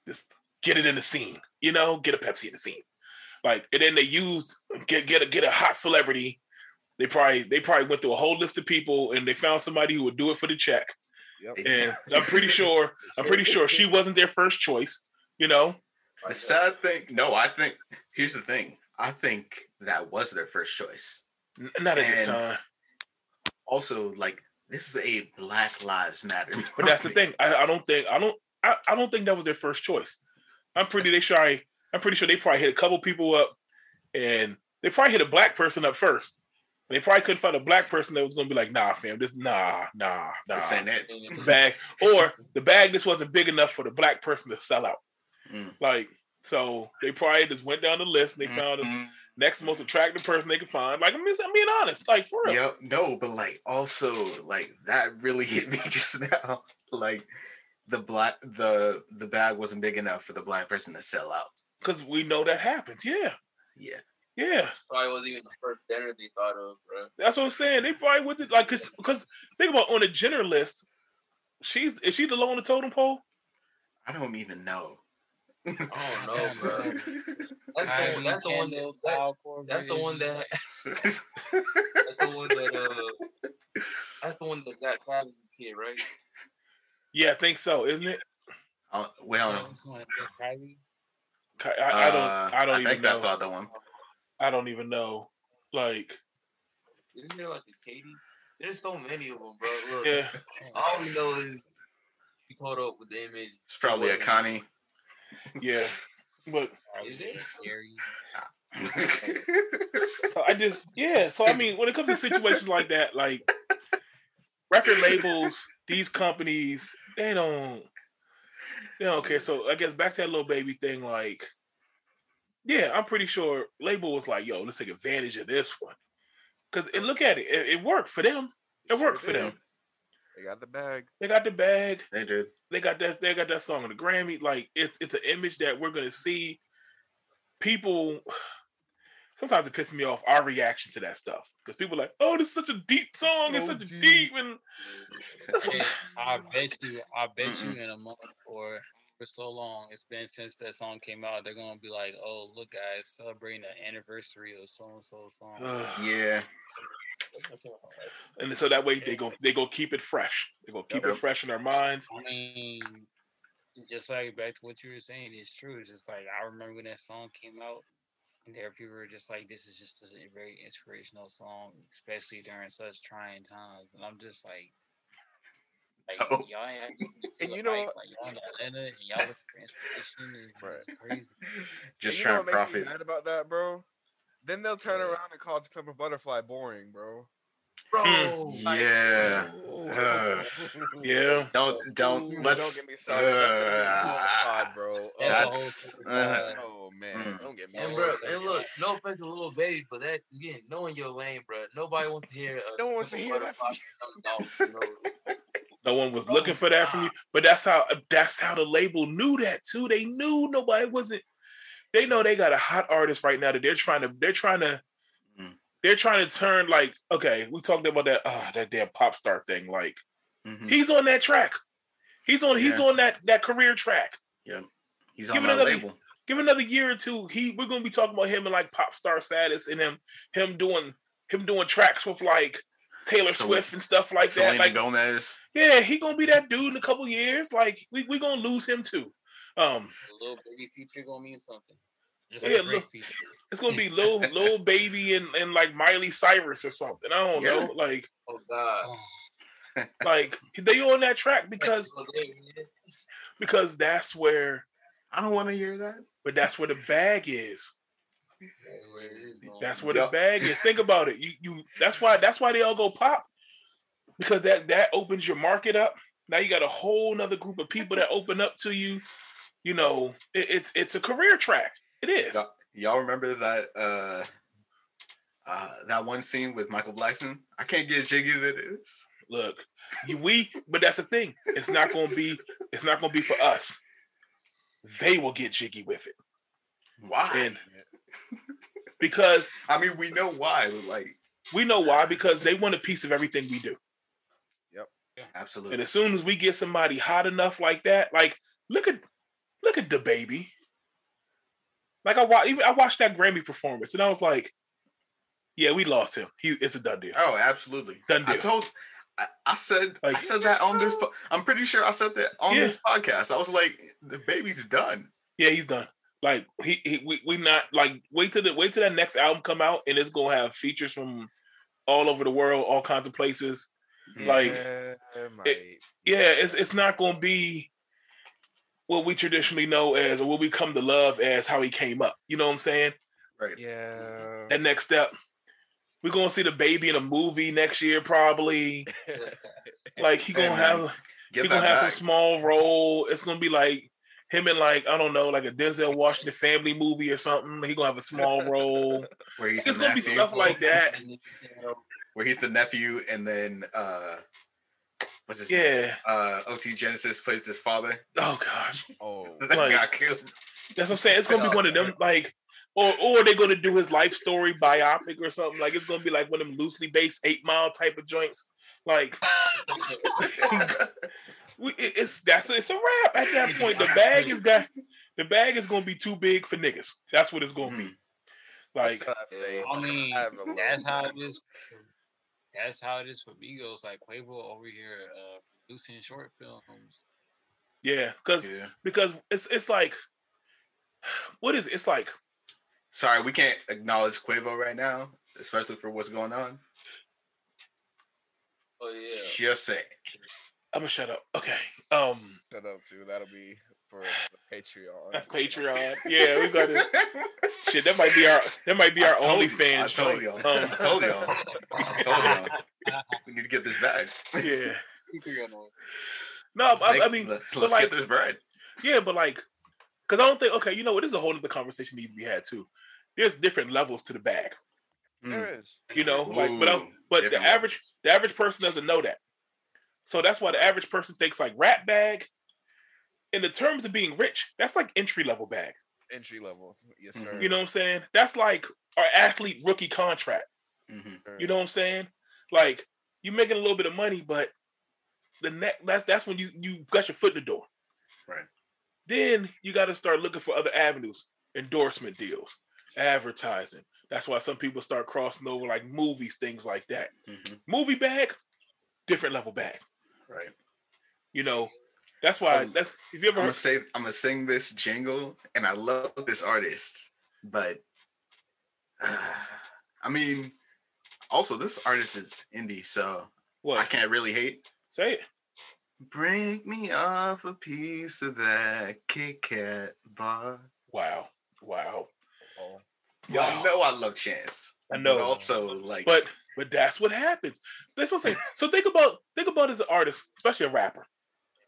Just get it in the scene, you know, get a Pepsi in the scene. Like, and then they used get get a get a hot celebrity. They probably they probably went through a whole list of people and they found somebody who would do it for the check. Yep. And I'm pretty sure I'm pretty sure she wasn't their first choice, you know. The sad thing, no, I think here's the thing. I think that was their first choice. Not at and the time. Also, like this is a Black Lives Matter. Movie. But that's the thing. I, I don't think I don't I, I don't think that was their first choice. I'm pretty they sure I I'm pretty sure they probably hit a couple people up, and they probably hit a black person up first. They probably couldn't find a black person that was gonna be like, nah, fam, this nah, nah, nah. Saying that. bag. Or the bag just wasn't big enough for the black person to sell out. Mm. Like, so they probably just went down the list and they mm-hmm. found the next most attractive person they could find. Like, I'm, just, I'm being honest, like for real. Yep, no, but like also like that really hit me just now. Like the black the the bag wasn't big enough for the black person to sell out. Because we know that happens, yeah. Yeah. Yeah. Probably wasn't even the first Jenner they thought of, bro. That's what I'm saying. They probably would like cause because think about on the Jenner list, she's is she the low on the totem pole? I don't even know. Oh no, bro. That's the, that's the one that, that that's the one that that's the one that uh that's the one that got Travis's kid, right? Yeah, I think so, isn't it? Uh, well, Kylie. I, I, don't. Uh, I don't I even think know. that's the other one. I don't even know. Like, isn't there like a Katie? There's so many of them, bro. Look, yeah. All we know is you caught up with the image. It's probably a Connie. Yeah, but oh, I just yeah. So I mean, when it comes to situations like that, like record labels, these companies, they don't they don't care. So I guess back to that Lil Baby thing, like yeah, I'm pretty sure label was like, yo, let's take advantage of this one. Cause it, look at it, it, it worked for them. It worked sure for them. They got the bag. They got the bag. They did. They got that. They got that song on the Grammy. Like it's it's an image that we're gonna see. People. Sometimes it pisses me off our reaction to that stuff because people are like, "Oh, this is such a deep song. So it's such deep. a deep." And I bet you, I bet you, in a month or for so long. It's been since that song came out. They're gonna be like, "Oh, look, guys, celebrating the anniversary of so and so song." yeah. And so that way they go they go keep it fresh. They go keep yep. it fresh in their minds. I mean, just like back to what you were saying, it's true. It's just like I remember when that song came out, and there people were just like, "This is just a very inspirational song, especially during such trying times." And I'm just like, like oh. y'all and you know, like, y'all in Atlanta and y'all with the transportation right. crazy. Just trying to profit. mad about that, bro. Then they'll turn yeah. around and call To Pimp a Butterfly boring, bro. Bro, yeah, uh, yeah. Don't don't let's. Don't get me started. Uh, pod, bro. That's, uh, oh man, mm. don't get me. And bro, and look, no offense to Lil Baby, but that again, knowing your lane, bro. Nobody wants to hear. no one wants to hear that. From No one was looking for that from you. But that's how that's how the label knew that too. They knew nobody wasn't. They know they got a hot artist right now that they're trying to. They're trying to. Mm. They're trying to turn like okay. We talked about that. Uh, that damn pop star thing. Like mm-hmm. he's on that track. He's on. Yeah. He's on that that career track. Yeah, he's give on that label. Give another year or two. He we're gonna be talking about him and like pop star status and him him doing him doing tracks with like Taylor so, Swift and stuff like Selena that. Like Gomez. Yeah, he gonna be that dude in a couple years. Like we we gonna lose him too. Um, a Lil Baby feature gonna mean something. Just yeah, little, it's gonna be little Lil Baby and, and like Miley Cyrus or something. I don't yeah. know. Like oh god. Oh. like they on that track because because that's where I don't want to hear that. But that's where the bag is. That's where yep. the bag is. Think about it. You you that's why that's why they all go pop. Because that that opens your market up. Now you got a whole nother group of people that open up to you. You know, it, it's it's a career track. It is. Y'all, y'all remember that uh uh that one scene with Michael Blackson? I can't get jiggy with this. Look, we but that's the thing. It's not gonna be it's not gonna be for us. They will get jiggy with it. Why? And because I mean, we know why. Like we know why because they want a piece of everything we do. Yep. Yeah. Absolutely. And as soon as we get somebody hot enough like that, like look at look at the baby. Like I watched, even I watched that Grammy performance, and I was like, "Yeah, we lost him. He, it's a done deal." Oh, absolutely. Done deal. I told, I, I said, like, I said that on this. I'm pretty sure I said that on yeah. this podcast. I was like, "The baby's done." Yeah, he's done. Like he, he we, we not like wait till the wait till that next album come out and it's gonna have features from all over the world, all kinds of places. Yeah, like it, yeah, it's it's not gonna be what we traditionally know as, or what we come to love as, how he came up. You know what I'm saying? Right. Yeah. That next step. We're gonna see the baby in a movie next year, probably. like he gonna hey, have he gonna have back. some small role. It's gonna be like him in like I don't know, like a Denzel Washington family movie or something. He gonna have a small role. Where he's it's gonna be stuff like that. Where he's the nephew, and then uh what's his yeah. name? Uh OT Genasis plays his father. Oh gosh. Oh that like, got killed. That's what I'm saying. It's gonna be one of them like or or they're gonna do his life story biopic or something. Like it's gonna be like one of them loosely based eight mile type of joints. Like it's that's it's a wrap at that point. The bag is got the bag is gonna be too big for niggas. That's what it's gonna be. Like I mean, that's how it is. That's how it is for Migos. Like Quavo over here uh, producing short films. Yeah, because yeah. because it's it's like what is it? It's like sorry, we can't acknowledge Quavo right now, especially for what's going on. Oh yeah. Just saying. I'm gonna shut up. Okay. Um shut up too. That'll be for the Patreon. That's Patreon. Yeah, we got it. Shit, that might be our that might be our OnlyFans. I told y'all. Um, I told y'all. I told y'all. We need to get this bag. Yeah. no, I, I, mean, let's, let's like, get this bread. Yeah, but like, because I don't think. Okay, you know what? This is a whole other conversation needs to be had too there's different levels to the bag. There mm. is. You know, Ooh, like but I'm, but the average levels. the average person doesn't know that. So that's why the average person thinks like rat bag. In the terms of being rich, that's like entry level bag. Entry level, yes sir. You know what I'm saying? That's like our athlete rookie contract. Mm-hmm. You know what I'm saying? Like you're making a little bit of money, but the next that's that's when you you got your foot in the door. Right. Then you got to start looking for other avenues, endorsement deals, advertising. That's why some people start crossing over like movies, things like that. Mm-hmm. Movie bag, different level bag. Right. You know, that's why um, that's if you ever I'm gonna say I'm gonna sing this jingle and I love this artist, but uh, I mean also this artist is indie, so what? I can't really hate. Say it. Bring me off a piece of that Kit Kat bar. Wow. Wow. Y'all wow. know I love Chance. I know. But also, like, but but that's what happens. That's what I'm saying. so think about think about as an artist, especially a rapper.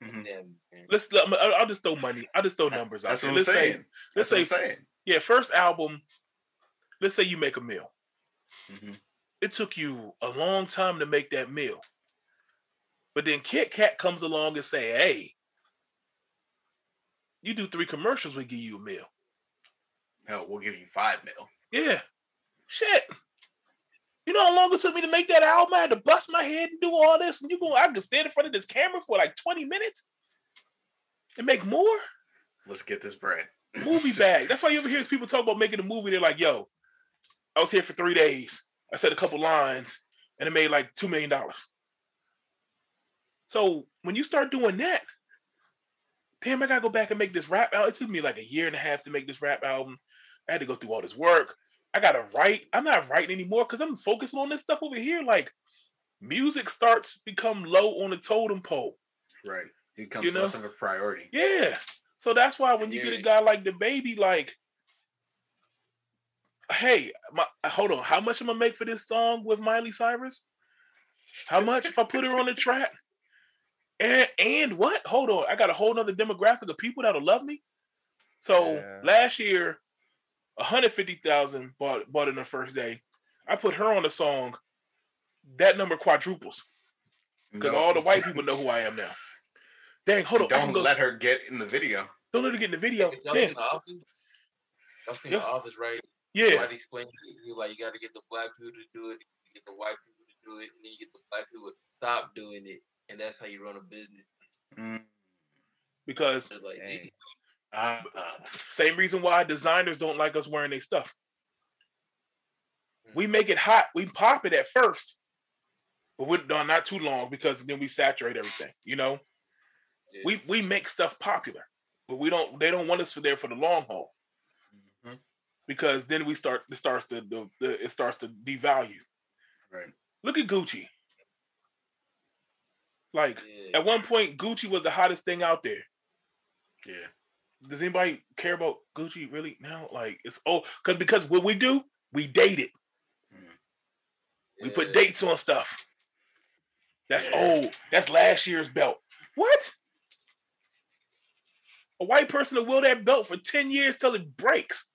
Mm-hmm. Let's. I'll just throw money. I'll just throw numbers out. That's there. what let's I'm say. Saying. Let's that's say. Yeah, first album. Let's say you make a meal. Mm-hmm. It took you a long time to make that meal, but then Kit Kat comes along and say, "Hey, you do three commercials, we give you a meal." Hell, we'll give you five mil. Yeah. Shit. You know how long it took me to make that album? I had to bust my head and do all this, and you go, I could stand in front of this camera for like 20 minutes and make more. Let's get this bread. movie bag. That's why you ever hear people talk about making a movie. They're like, yo, I was here for three days. I said a couple lines and it made like $2 million. So when you start doing that, damn, I gotta go back and make this rap album. It took me like a year and a half to make this rap album. I had to go through all this work. I gotta write. I'm not writing anymore because I'm focusing on this stuff over here. Like music starts to become low on the totem pole. Right. It becomes you know? less of a priority. Yeah. So that's why when you get a guy like the baby, like, hey, my, hold on, how much am I make for this song with Miley Cyrus? How much if I put her on the track? And and what? Hold on, I got a whole nother demographic of people that'll love me. So yeah. last year, 150,000 bought bought in the first day. I put her on the song. That number quadruples because no. all the white people know who I am now. Dang, hold on. Don't let her get in the video. Don't let her get in the video. Y'all seen the office? Y'all seen yeah. the office, right? Yeah. Somebody explained you like you got to get the black people to do it, you get the white people to do it, and then you get the black people to stop doing it, and that's how you run a business. Mm. Because like, uh, same reason why designers don't like us wearing their stuff. We make it hot. We pop it at first, but we're no, not too long because then we saturate everything. You know, yeah. we we make stuff popular, but we don't. They don't want us for there for the long haul. Because then we start. It starts to the, the it starts to devalue. Right. Look at Gucci. Like yeah. at one point, Gucci was the hottest thing out there. Yeah. Does anybody care about Gucci really now? Like it's oh, because because what we do, we date it. Mm. We put dates on stuff. That's yeah. old. That's last year's belt. What? A white person will wear that belt for 10 years till it breaks.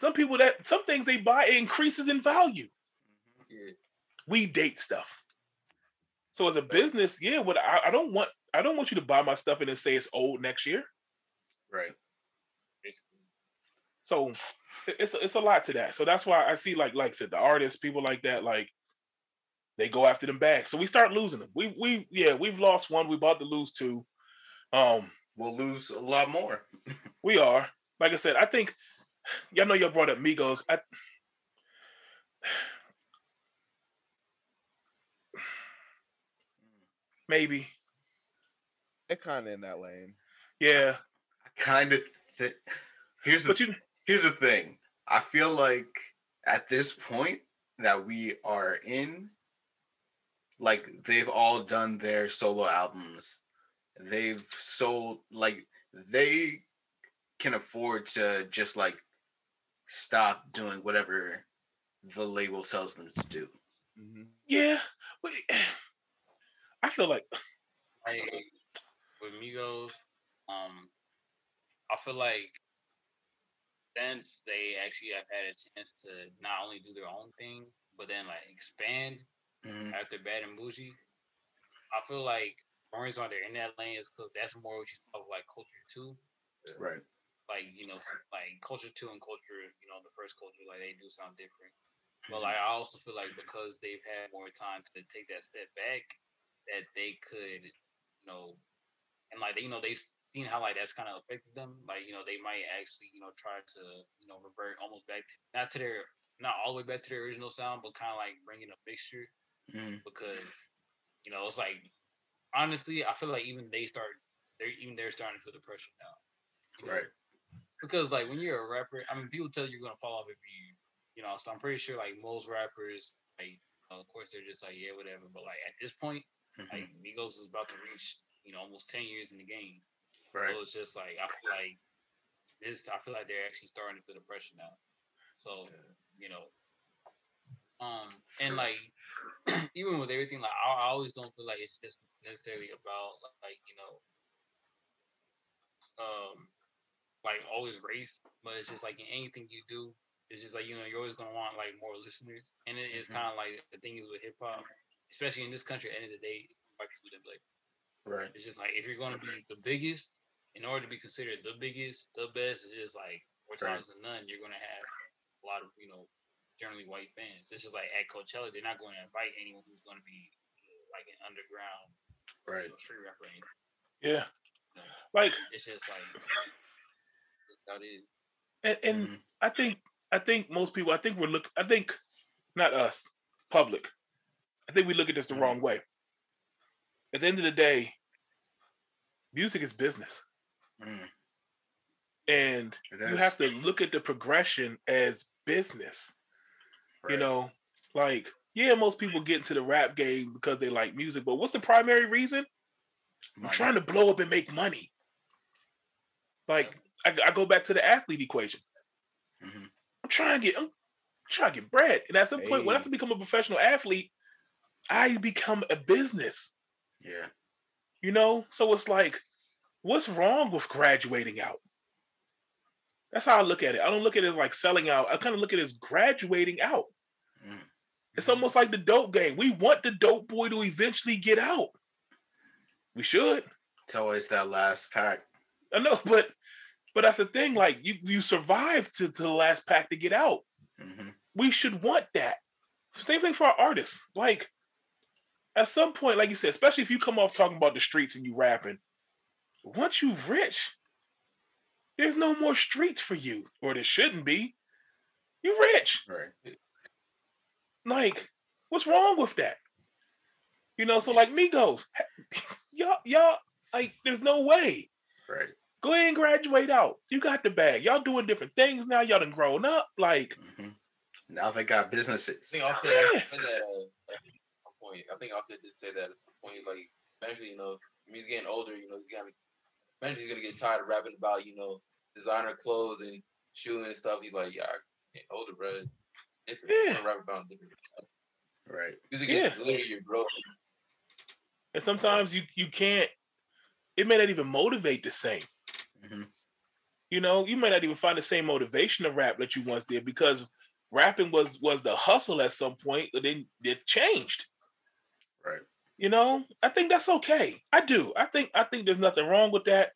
Some people that some things they buy it increases in value. Yeah. We date stuff. So as a business, yeah, what I, I, don't want I don't want you to buy my stuff and then say it's old next year. Right. Basically. So it's it's a lot to that. So that's why I see like like I said the artists, people like that, like they go after them back. So we start losing them. We we yeah, we've lost one. We about to lose two. Um, we'll lose a lot more. we are. Like I said, I think y'all know y'all brought up Migos. I, maybe. They're kind of in that lane. Yeah. I kind of. Th- here's the. You, here's the thing. I feel like at this point that we are in, like they've all done their solo albums. They've sold like they can afford to just like stop doing whatever the label tells them to do. Mm-hmm. Yeah, I feel like I, with Migos, um, I feel like since they actually have had a chance to not only do their own thing, but then like expand mm-hmm. after Bad and Boujee. I feel like the reason why they're in that lane is because that's more what you call like culture too. Right. Like, you know, like culture two and culture, you know, the first culture, like they do sound different. But like I also feel like because they've had more time to take that step back, that they could, you know, and like they, you know, they've seen how like that's kind of affected them. Like, you know, they might actually, you know, try to, you know, revert almost back to not to their not all the way back to their original sound, but kind of like bringing a mixture mm. because you know it's like honestly, I feel like even they start they're even they're starting to feel the pressure now, you know? right? Because like when you're a rapper, I mean, people tell you you're gonna fall off if you you know. So I'm pretty sure like most rappers, like of course they're just like yeah whatever, but like at this point, mm-hmm. like Migos is about to reach you know almost ten years in the game, right? So it's just like I feel like this. I feel like they're actually starting to feel the pressure now. So you know, um, and like even with everything, like I, I, always don't feel like it's just necessarily about like you know, um, like always race, but it's just like in anything you do, it's just like you know you're always gonna want like more listeners, and it is mm-hmm. kind of like the thing is with hip hop, especially in this country. At the end of the day, white people didn't like. Right. It's just like if you're gonna be the biggest, in order to be considered the biggest, the best, it's just like more times right. than none, you're gonna have a lot of you know generally white fans. It's just like at Coachella, they're not going to invite anyone who's going to be like an underground, right, you know, street rapper. Yeah, you know, like it's just like that is. And, and mm-hmm. I think I think most people I think we're look I think not us public. I think we look at this the mm-hmm. wrong way. At the end of the day, music is business. Mm. And you have to look at the progression as business. Right. You know, like yeah, most people get into the rap game because they like music, but what's the primary reason? I'm trying to blow up and make money. Like I, I go back to the athlete equation. Mm-hmm. I'm trying to get I'm trying to get bread, and at some hey. point, when I have to become a professional athlete, I become a business. Yeah, you know. So it's like, what's wrong with graduating out? That's how I look at it. I don't look at it as like selling out. I kind of look at it as graduating out. Mm. It's almost like the dope game. We want the dope boy to eventually get out. We should. It's always that last pack. I know, but but that's the thing. Like you, you survive to, to the last pack to get out. Mm-hmm. We should want that. Same thing for our artists. Like at some point, like you said, especially if you come off talking about the streets and you rapping, once you're rich, there's no more streets for you, or there shouldn't be. You're rich. Right. Like, what's wrong with that? You know, so like Migos, y'all, y'all, like, there's no way. Right. Go ahead and graduate out. You got the bag. Y'all doing different things now. Y'all done grown up. Like mm-hmm. now they got businesses. I think Offset yeah. that, uh, point. I think Offset did say that at some point. Like eventually, you know, he's getting older. You know, he's got to eventually he's gonna get tired of rapping about you know designer clothes and shoes and stuff. He's like, yeah, I can't hold bro. Different. Yeah. rap about different stuff. Right. Because it gets yeah. literally your bro. And sometimes you you can't. It may not even motivate the same. Mm-hmm. You know, you might not even find the same motivation to rap that you once did because rapping was was the hustle at some point, but then it changed. Right. You know, I think that's okay. I do. I think I think there's nothing wrong with that.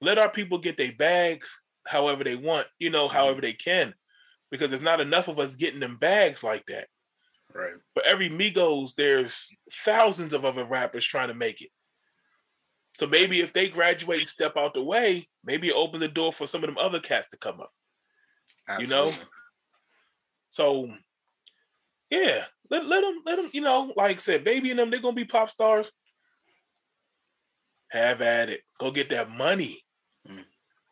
Let our people get their bags however they want, you know, mm-hmm. however they can, because there's not enough of us getting them bags like that. Right. For every Migos, there's thousands of other rappers trying to make it. So maybe if they graduate and step out the way, maybe it opens the door for some of them other cats to come up. Absolutely. You know? So yeah, let, let them let them, you know, like I said, baby and them, they're gonna be pop stars. Have at it. Go get that money. Mm.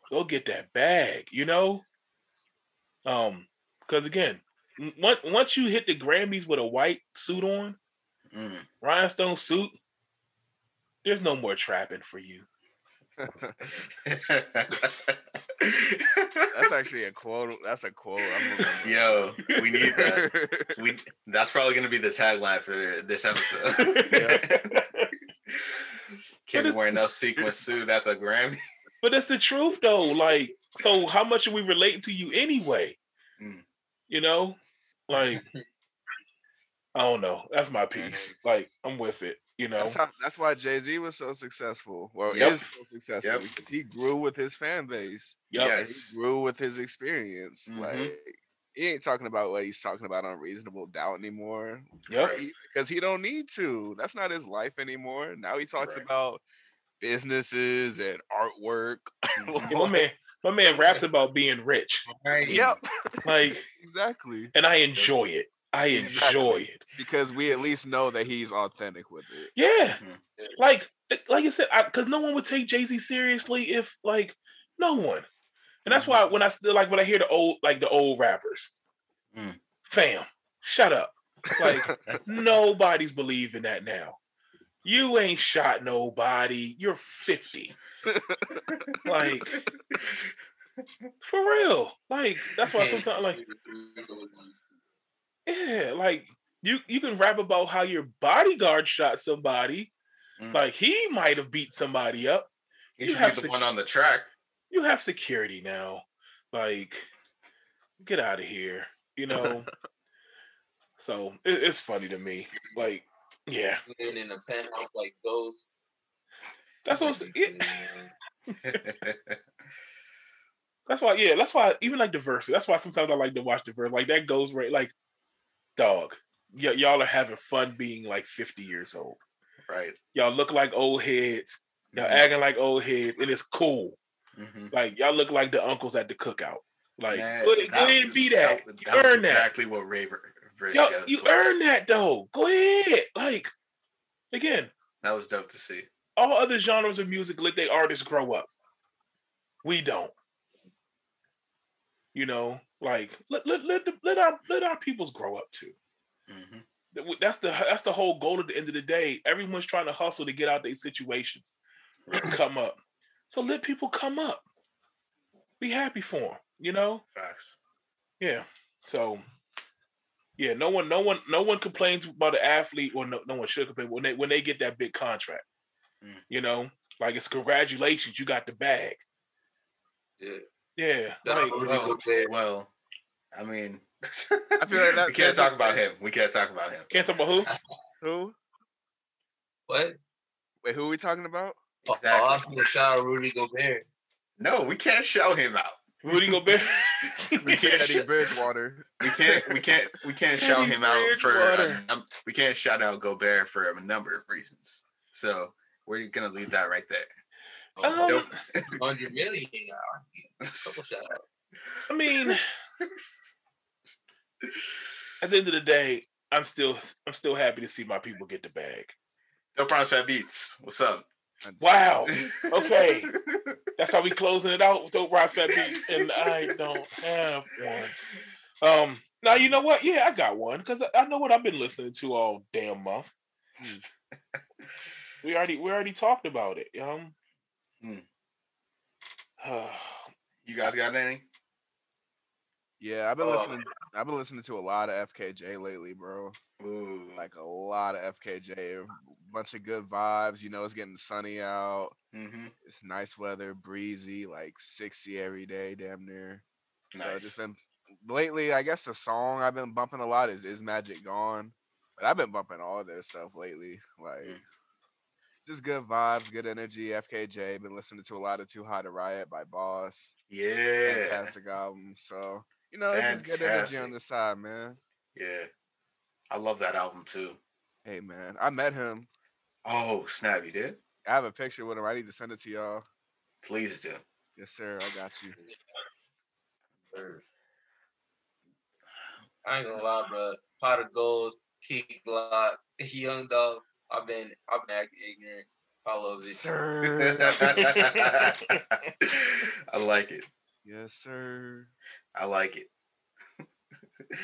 Go get that bag, you know? Um, because again, once once you hit the Grammys with a white suit on, mm. rhinestone suit, there's no more trapping for you. that's actually a quote. That's a quote. Yo, we need that. We that's probably gonna be the tagline for this episode. Kid wearing no sequin suit at the Grammy. But that's the truth though. Like, so how much are we relating to you anyway? Mm. You know? Like I don't know. That's my piece. Like I'm with it. You know, that's, how, that's why Jay Z was so successful. Well, yep. is so successful yep. because he grew with his fan base. Yep. Yes, he grew with his experience. Mm-hmm. Like he ain't talking about what he's talking about on reasonable doubt anymore. Yeah, because he don't need to. That's not his life anymore. Now he talks right. about businesses and artwork. Mm-hmm. my man, my man raps about being rich. Right. Yep. Like exactly. And I enjoy it. I enjoy it because we at least know that he's authentic with it. Yeah, mm-hmm. like like I said, because no one would take Jay Z seriously if like no one, and that's why mm-hmm. when I still like when I hear the old like the old rappers, mm. fam, shut up. Like nobody's believing that now. You ain't shot nobody. You're fifty. like for real. Like that's why sometimes like yeah, like you you can rap about how your bodyguard shot somebody, mm. like he might have beat somebody up. He you should be the sec- one on the track. You have security now. Like, get out of here. You know. so it, it's funny to me. Like, yeah. And in a penthouse like those. That's what I'm saying. that's why, yeah, that's why even like diversity. That's why sometimes I like to watch diversity. Like that goes right. Like dog, y- y'all are having fun being like 50 years old. Right. Y'all look like old heads. Y'all mm-hmm. acting like old heads, and it's cool. Mm-hmm. Like y'all look like the uncles at the cookout. Like Man, go, go ahead and be that. That, that was exactly that. what Raver. Yo, you was. earned that though. Go ahead. Like again. That was dope to see. All other genres of music let their artists grow up. We don't. You know, like let let let, the, let our let our peoples grow up too. Mm-hmm. That's the that's the whole goal at the end of the day. Everyone's trying to hustle to get out their situations, come up. So let people come up. Be happy for them. You know. Facts. Yeah. So. Yeah, no one, no one, no one complains about an athlete, or no, no one should complain when they when they get that big contract. Mm. You know, like it's congratulations, you got the bag. Yeah. Yeah. Like, well, well, I mean, I feel like that, we can't talk about him. We can't talk about him. Can't talk about who? who? What? Wait, who are we talking about? Exactly. Oh, I was going to shout out Rudy Gobert. No, we can't shout him out. Rudy Gobert. we can't Teddy Bridgewater. We can't. We can't. We can't shout him out for. Um, we can't shout out Gobert for a number of reasons. So we're gonna leave that right there. Oh, um, nope. Hundred million. I mean, at the end of the day, I'm still I'm still happy to see my people get the bag. No promise fat beats. What's up? Wow. Okay. That's how we closing it out with Dope Rock Fat Beats, and I don't have one. Um. Now you know what? Yeah, I got one because I know what I've been listening to all damn month. we already we already talked about it. Um. Hmm. you guys got any? Yeah, I've been oh. listening. I've been listening to a lot of FKJ lately, bro. Ooh. Like a lot of FKJ. A bunch of good vibes. You know, it's getting sunny out. Mm-hmm. It's nice weather, breezy, like sixty every day, damn near. Nice. So just been lately. I guess the song I've been bumping a lot is "Is Magic Gone," but I've been bumping all their stuff lately. Like. Mm just good vibes, good energy. FKJ been listening to a lot of Too High to Riot by Bas. Yeah, fantastic album. So you know, it's just good energy on the side, man. Yeah, I love that album too. Hey man, I met him. Oh snap! You did? I have a picture with him. I need to send it to y'all. Please do. Yes, sir. I got you. I ain't gonna lie, bro. Pot of gold, Key Glock, Young Dolph. I've been I've been acting ignorant. I love it. Sir. I like it. Yes, sir. I like it.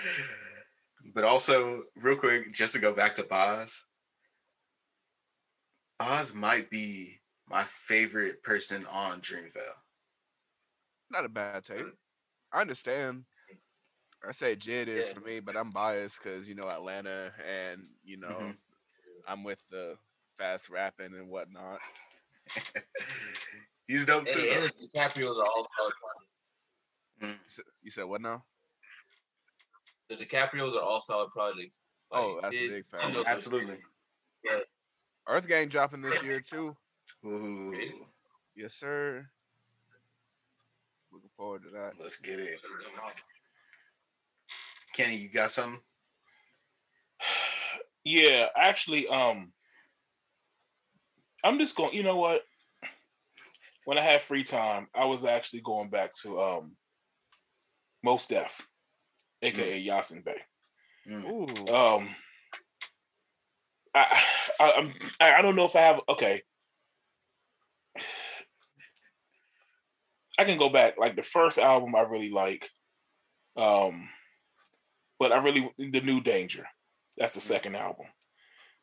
but also, real quick, just to go back to Bas. Bas might be my favorite person on Dreamville. Not a bad take. I understand. I say Jid is yeah. for me, but I'm biased because you know Atlanta and you know mm-hmm. I'm with the fast rapping and whatnot. He's dope too. And, and DiCaprio's are all mm. You said what now? The DiCaprio's are all solid projects. Like, oh, that's it, a big fan. Absolutely. Yeah. Earth Gang dropping this year too. Ooh. Yes, sir. Looking forward to that. Let's get it. Kenny, you got something? Yeah, actually, um, I'm just going. You know what? When I had free time, I was actually going back to um, Mos Def, aka mm. Yasin Bey. Mm. Um, I, I I'm I don't know if I have okay. I can go back like the first album I really like, um, but I really the New Danger. That's the second album.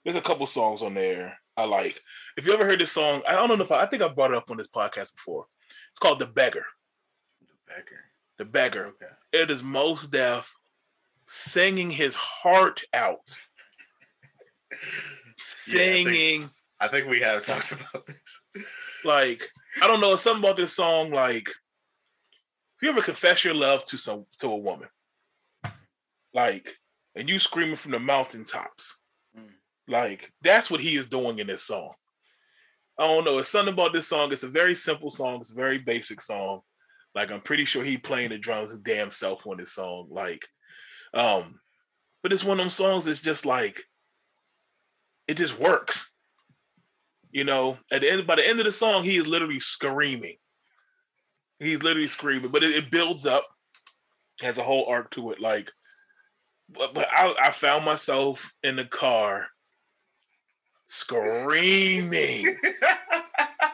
There's a couple songs on there I like. If you ever heard this song, I don't know if I, I think I brought it up on this podcast before. It's called The Beggar. The Beggar. The Beggar. Okay. It is Mos Def singing his heart out. singing. Yeah, I, think, I think we have talked about this. like, I don't know, something about this song, like if you ever confess your love to some to a woman, like and you screaming from the mountaintops. Mm. Like that's what he is doing in this song. I don't know. It's something about this song. It's a very simple song. It's a very basic song. Like I'm pretty sure he playing the drums his damn self on this song. Like, um, but it's one of them songs. It's just like it just works. You know, at the end by the end of the song, he is literally screaming. He's literally screaming, but it, it builds up, has a whole arc to it. Like but, but I, I found myself in the car screaming,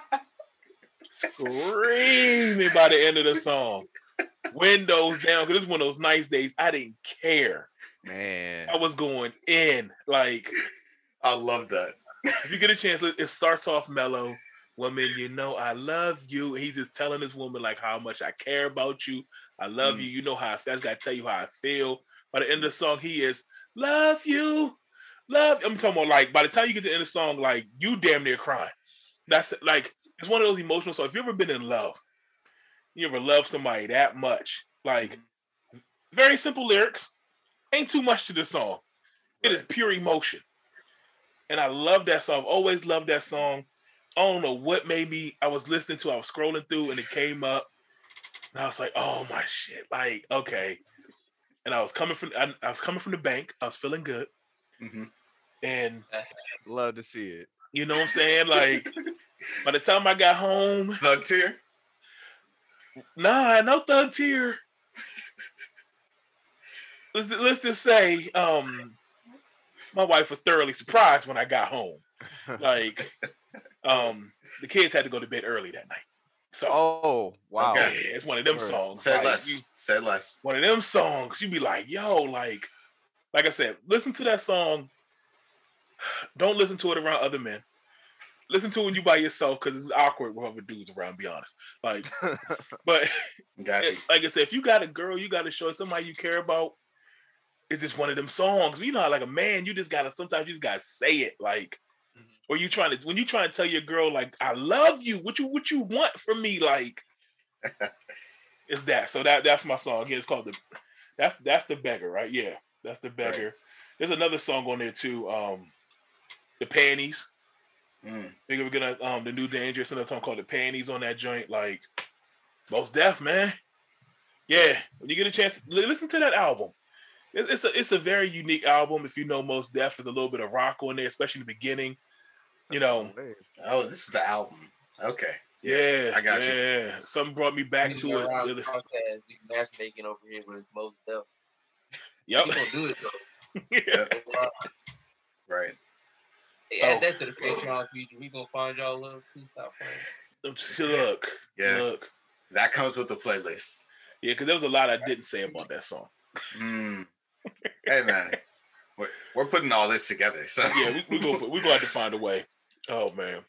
screaming by the end of the song. Windows down because it's one of those nice days. I didn't care. Man, I was going in like. I love that. if you get a chance, it starts off mellow. Woman, you know I love you. He's just telling this woman like how much I care about you. I love mm. you. You know how I feel. I just gotta tell you how I feel by the end of the song, he is love you, love. I'm talking about like by the time you get to the end of the song, like you damn near crying. That's like it's one of those emotional songs. If you've ever been in love, you ever love somebody that much, like very simple lyrics, ain't too much to the song. It is pure emotion. And I love that song. I've always loved that song. I don't know what made me. I was listening to, I was scrolling through and it came up. And I was like, oh my shit. Like, okay and I was coming from I, I was coming from the bank. I was feeling good, mm-hmm. and love to see it. You know what I'm saying? Like by the time I got home, thug tear. Nah, no thug tear. let's let's just say, um, my wife was thoroughly surprised when I got home. Like, um, the kids had to go to bed early that night. So oh wow, okay. yeah, it's one of them songs. Said like, less. You, said less. One of them songs. You'd be like, yo, like, like I said, listen to that song. Don't listen to it around other men. Listen to when you by yourself because it's awkward with other dudes around. Be honest, like, but gotcha. like I said, if you got a girl, you got to show somebody you care about. Is this one of them songs? You know, like a man, you just gotta sometimes you just gotta say it, like, mm-hmm. or you trying to when you trying to tell your girl like I love you, what you what you want from me, like, it's that. So that that's my song. Again, it's called the that's that's the beggar, right? Yeah, that's the beggar. Right. There's another song on there too. Um, the panties. Mm. Think we're gonna um the new dangerous another song called the panties on that joint. Like Mos Def, man. Yeah, when you get a chance, listen to that album. It's a it's a very unique album. If you know Mos Def, there's a little bit of rock on there, especially in the beginning. You know. Oh, this is the album. Okay. Yeah, I got yeah. you. Yeah, something brought me back to it. Podcast, matchmaking over here with Mos Def. Yep. We gonna do it though. yeah. Right. Hey, add oh. that to the Patreon feature. We gonna find y'all love little two stop playing. Look, yeah, look. That comes with the playlist. Yeah, because there was a lot I didn't say about that song. Mm. hey man, we're, we're putting all this together. So yeah, we we gonna we gonna have to find a way. Oh man.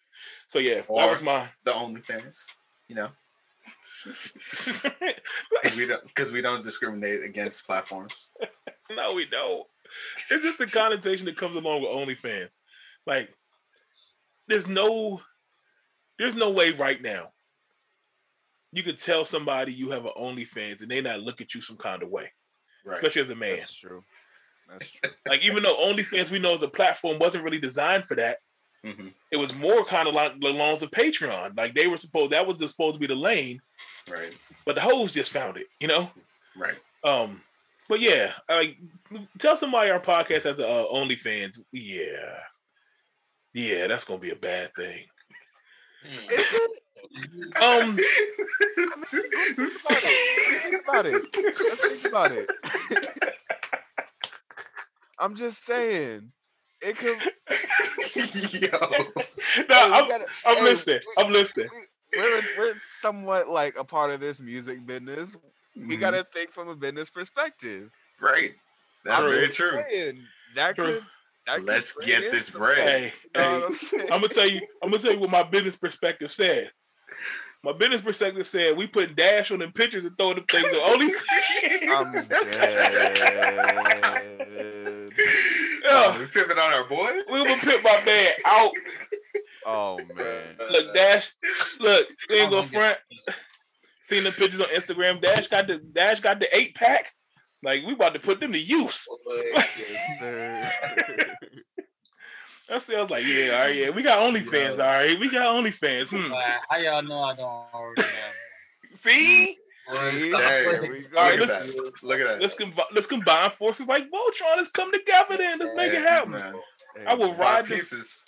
So yeah, or that was my the OnlyFans. You know. we don't because we don't discriminate against platforms. no, we don't. It's just the connotation that comes along with OnlyFans. Like, there's no, there's no way right now you could tell somebody you have an OnlyFans and they not look at you some kind of way, right. especially as a man. That's true. That's true. like even though OnlyFans we know as a platform wasn't really designed for that, mm-hmm. it was more kind of like the loans of Patreon. Like they were supposed that was supposed to be the lane, right? But the hoes just found it, you know, right? Um, but yeah, like tell somebody our podcast has a uh, OnlyFans. Yeah, yeah, that's gonna be a bad thing. Is it? Um, think about it. Let's think about it. I'm just saying, it could. Yo, no, I'm, gotta, I'm hey, listening. We, I'm listening. We're we're somewhat like a part of this music business. We mm-hmm. got to think from a business perspective. Right. That's I'm very true. Saying, that true. could Let's get this bread. Hey, hey, I'm, gonna tell you. I'm gonna tell you what my business perspective said. My business perspective said we put dash on them pictures and throw them things on only. I'm dead. Oh, we pimping on our boy. We gonna pimp my man out. Oh man! Look, Dash. Look, we ain't gonna front. Seen the pictures on Instagram. Dash got the Dash got the eight pack. Like we about to put them to use. yes, sir. I said, was like, yeah, all right, yeah, we got OnlyFans, all right, we got OnlyFans. Hmm. How y'all know I don't already have? See. See, there we go. All right, look, at that. look at that. Let's combine. Let's combine forces like Voltron. Let's come together. Then let's make it happen. Man. I will ride pieces.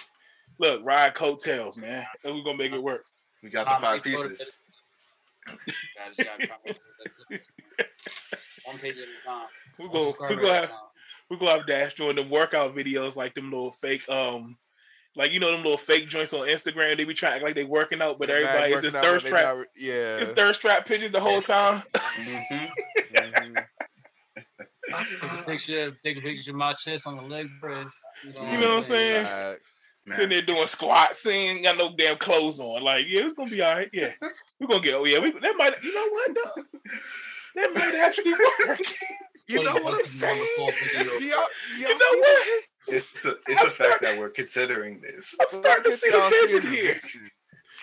Look, ride coattails, man. And we're gonna make it work. We got the five pieces. One page at a. We go. We go have. We go have Dash doing them workout videos like them little fake um. Like you know them little fake joints on Instagram, they be trying like they working out, but everybody is just thirst trap. Not, yeah, it's thirst trap pictures the whole time. mm-hmm. mm-hmm. take a picture, take a picture of my chest on the leg press. You know, you know what I'm saying? Relax. Sitting there doing squats, ain't got no damn clothes on. Like, yeah, it's gonna be all right. Yeah, we're gonna get. Oh yeah, we that might. You know what? No. That might actually work. you know what I'm saying? Y'all, y'all you know what? It's the, it's the fact that we're considering this. I'm starting to see the vision here.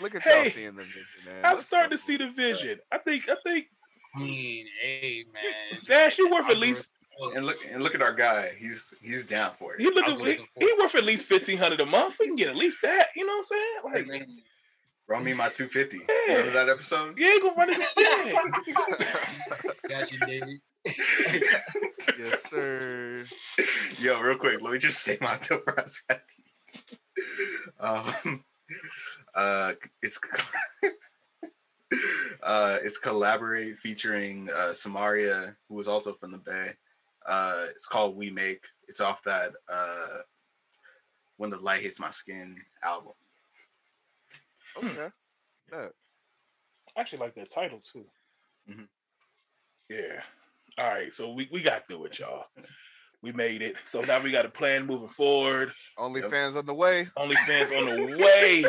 Look at y'all seeing the vision, man. I'm starting to see the vision. I think. I think. I mean, hey man, Dash, you worth at least. And look and look at our guy. He's he's down for it. He look he, he worth at least fifteen hundred a month. We can get at least that. You know what I'm saying? Like Run me my 250. Yeah. Remember that episode? Yeah, go run it. Got you, David. yes, sir. Yo, real quick, let me just say my enterprise Um, uh, it's uh, it's collaborate featuring uh, Samaria, who was also from the Bay. Uh, it's called We Make. It's off that uh, When the Light Hits My Skin album. Okay. Yeah. I actually like that title too. Mm-hmm. Yeah. All right. So we, we got through it, y'all. We made it. So now we got a plan moving forward. Only yep. fans on the way. Only fans on the way.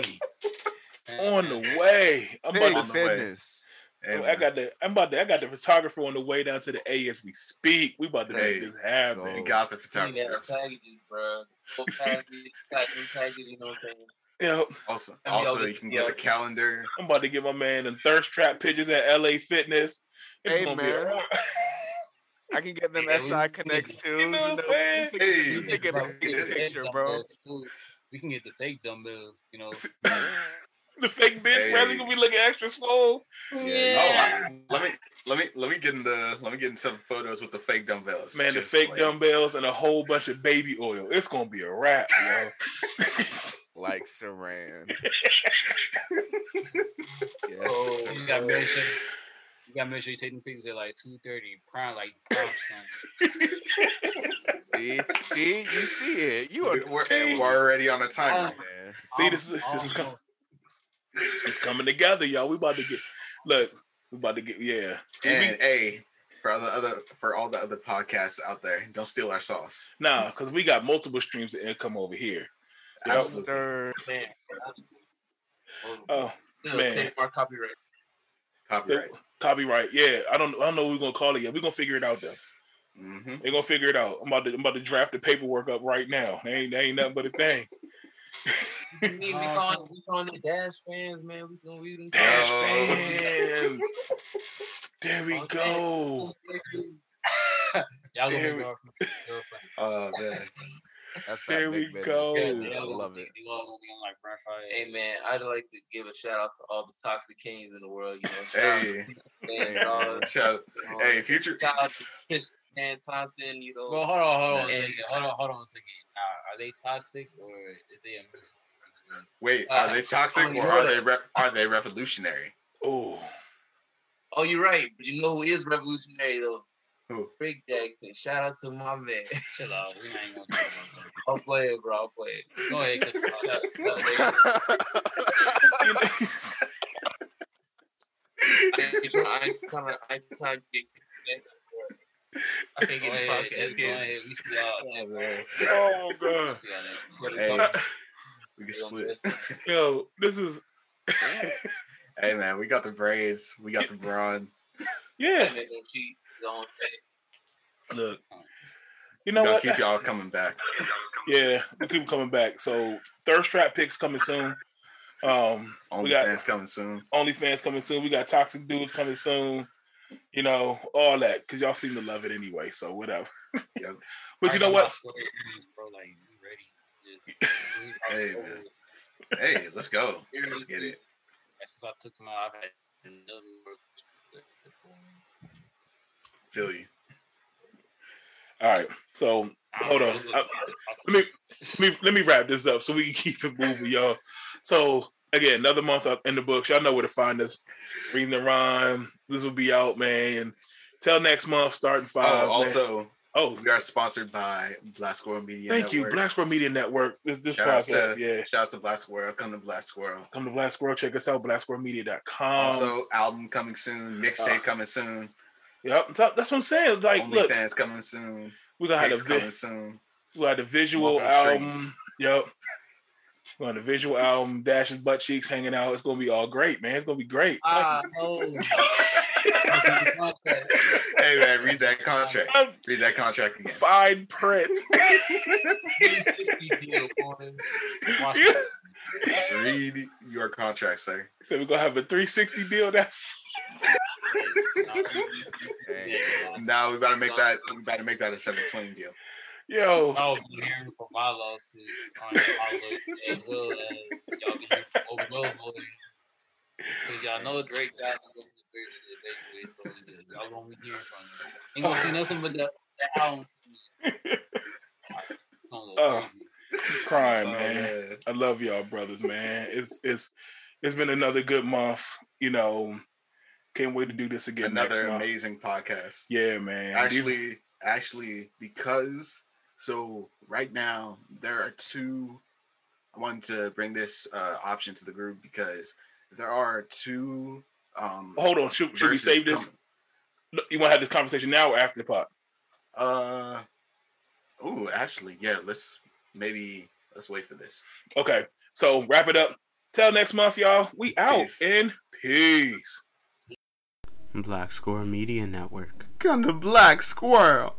on the way. I'm about to fitness. Hey, I got the I'm about to I got the photographer on the way down to the A as we speak. We about to hey, make this happen. You got the photographer. Yeah, packages, bro. Packages, packages, you know what I'm saying? Yeah. Also, also you can get the calendar. I'm about to get my man the thirst trap pictures at LA Fitness. It's hey man. I can get them SI connects too. You know what I'm saying? Hey, you can get a picture, bro. We can get the fake dumbbells, you know. the fake bench hey. press gonna be looking extra swole. Yeah. yeah. Oh, I, let me let me let me get in the let me get in some photos with the fake dumbbells. Man, Just the fake like... dumbbells and a whole bunch of baby oil. It's gonna be a wrap, yo. like Saran. yes. Oh, you gotta make sure you gotta make sure you take them pictures at like two thirty, prime like prime see, see, you see it. You are we're, we're already on a timer, man. See, this is this is coming. It's coming together, y'all. We about to get look. We about to get yeah. and we, hey, for all the other for all the other podcasts out there, don't steal our sauce. Nah, because we got multiple streams of income over here. Absolutely. Man. Oh man, our copyright. Copyright. So, copyright. Yeah, I don't. I don't know what we're gonna call it yet. We're gonna figure it out though. Mm-hmm. They're gonna figure it out. I'm about to. I'm about to draft the paperwork up right now. They ain't. They ain't nothing but a thing we, we, calling, we calling the Dash fans, man. We gonna read them. Dash fans. there we go. Y'all gonna be Oh man. That's there we go. I love it. Hey man, I'd like to give a shout out to all the toxic kings in the world. You know, shout hey, man, uh, shout, hey, future. Shout out to Kiss and Thompson. You know. Well, hold on, hold on, a second. Hold on, hold on a second. Uh, are they toxic or is they a Wait, are they toxic uh, or are they re- are they revolutionary? Oh, oh, you're right. But you know who is revolutionary though? Who? Rick Jackson. Shout out to my man. Chill out. We ain't gonna talk about that. I'll play it, bro. I'll play it. Go ahead. I trying to. I trying to get. I the podcast. Go. We see y'all. Oh god. Hey, we can split. Yo, this is. hey man, we got the braids. We got the brawn. Yeah. Look, you know what? Keep y'all coming back. Yeah, we keep coming back. So thirst trap picks coming soon. Um, Only we got fans coming soon. Only fans coming soon. We got toxic dudes coming soon. You know all that because y'all seem to love it anyway. So whatever. Yep. but you know what? hey man. Hey, let's go. Let's get it. Since I took him out, I've had Feel you. All right. So hold on. I, let me let me let me wrap this up so we can keep it moving, y'all. So again, another month up in the books. Y'all know where to find us. Reading the rhyme. This will be out, man. Till next month, starting five. Oh, also, Oh, we are sponsored by Black Squirrel Media. Thank Network. you, Black Squirrel Media Network. This this shout podcast, to, yeah. Shout out to Black Squirrel. Come to Black Squirrel. Come to Black Squirrel. Check us out, blacksquirrelmedia.com. Also, album coming soon. Mixtape uh, coming soon. Yep, that's what I'm saying. Like, Only look, fans coming soon. We got the vi- coming soon. We got the visual album. Yep. We got the visual album. Dash's butt cheeks hanging out. It's gonna be all great, man. It's gonna be great. Uh, oh. hey man, read that contract. Read that contract again. Fine print. read your contract, sir. So we're gonna have a 360 deal. That's hey, now we gotta make that we gotta make that a 720 deal. Yo, I was hearing from my lawsuit um, on as well as y'all can hear from Overload Because y'all know Drake got so y'all gonna be hearing from me. Ain't gonna see nothing but the, the albums. oh, crying, oh, man. man. I love y'all, brothers, man. It's it's it's been another good month. You know, can't wait to do this again. Another amazing podcast. Yeah, man. Actually, actually, because so right now there are two. I wanted to bring this uh, option to the group because there are two um, Hold on, should, should we save this? You want to have this conversation now or after the pot? Uh, Ooh, actually, yeah. Let's maybe let's wait for this. Okay, so wrap it up. Till next month, y'all. We out peace. in peace. Black Squirrel Media Network. Come to Black Squirrel.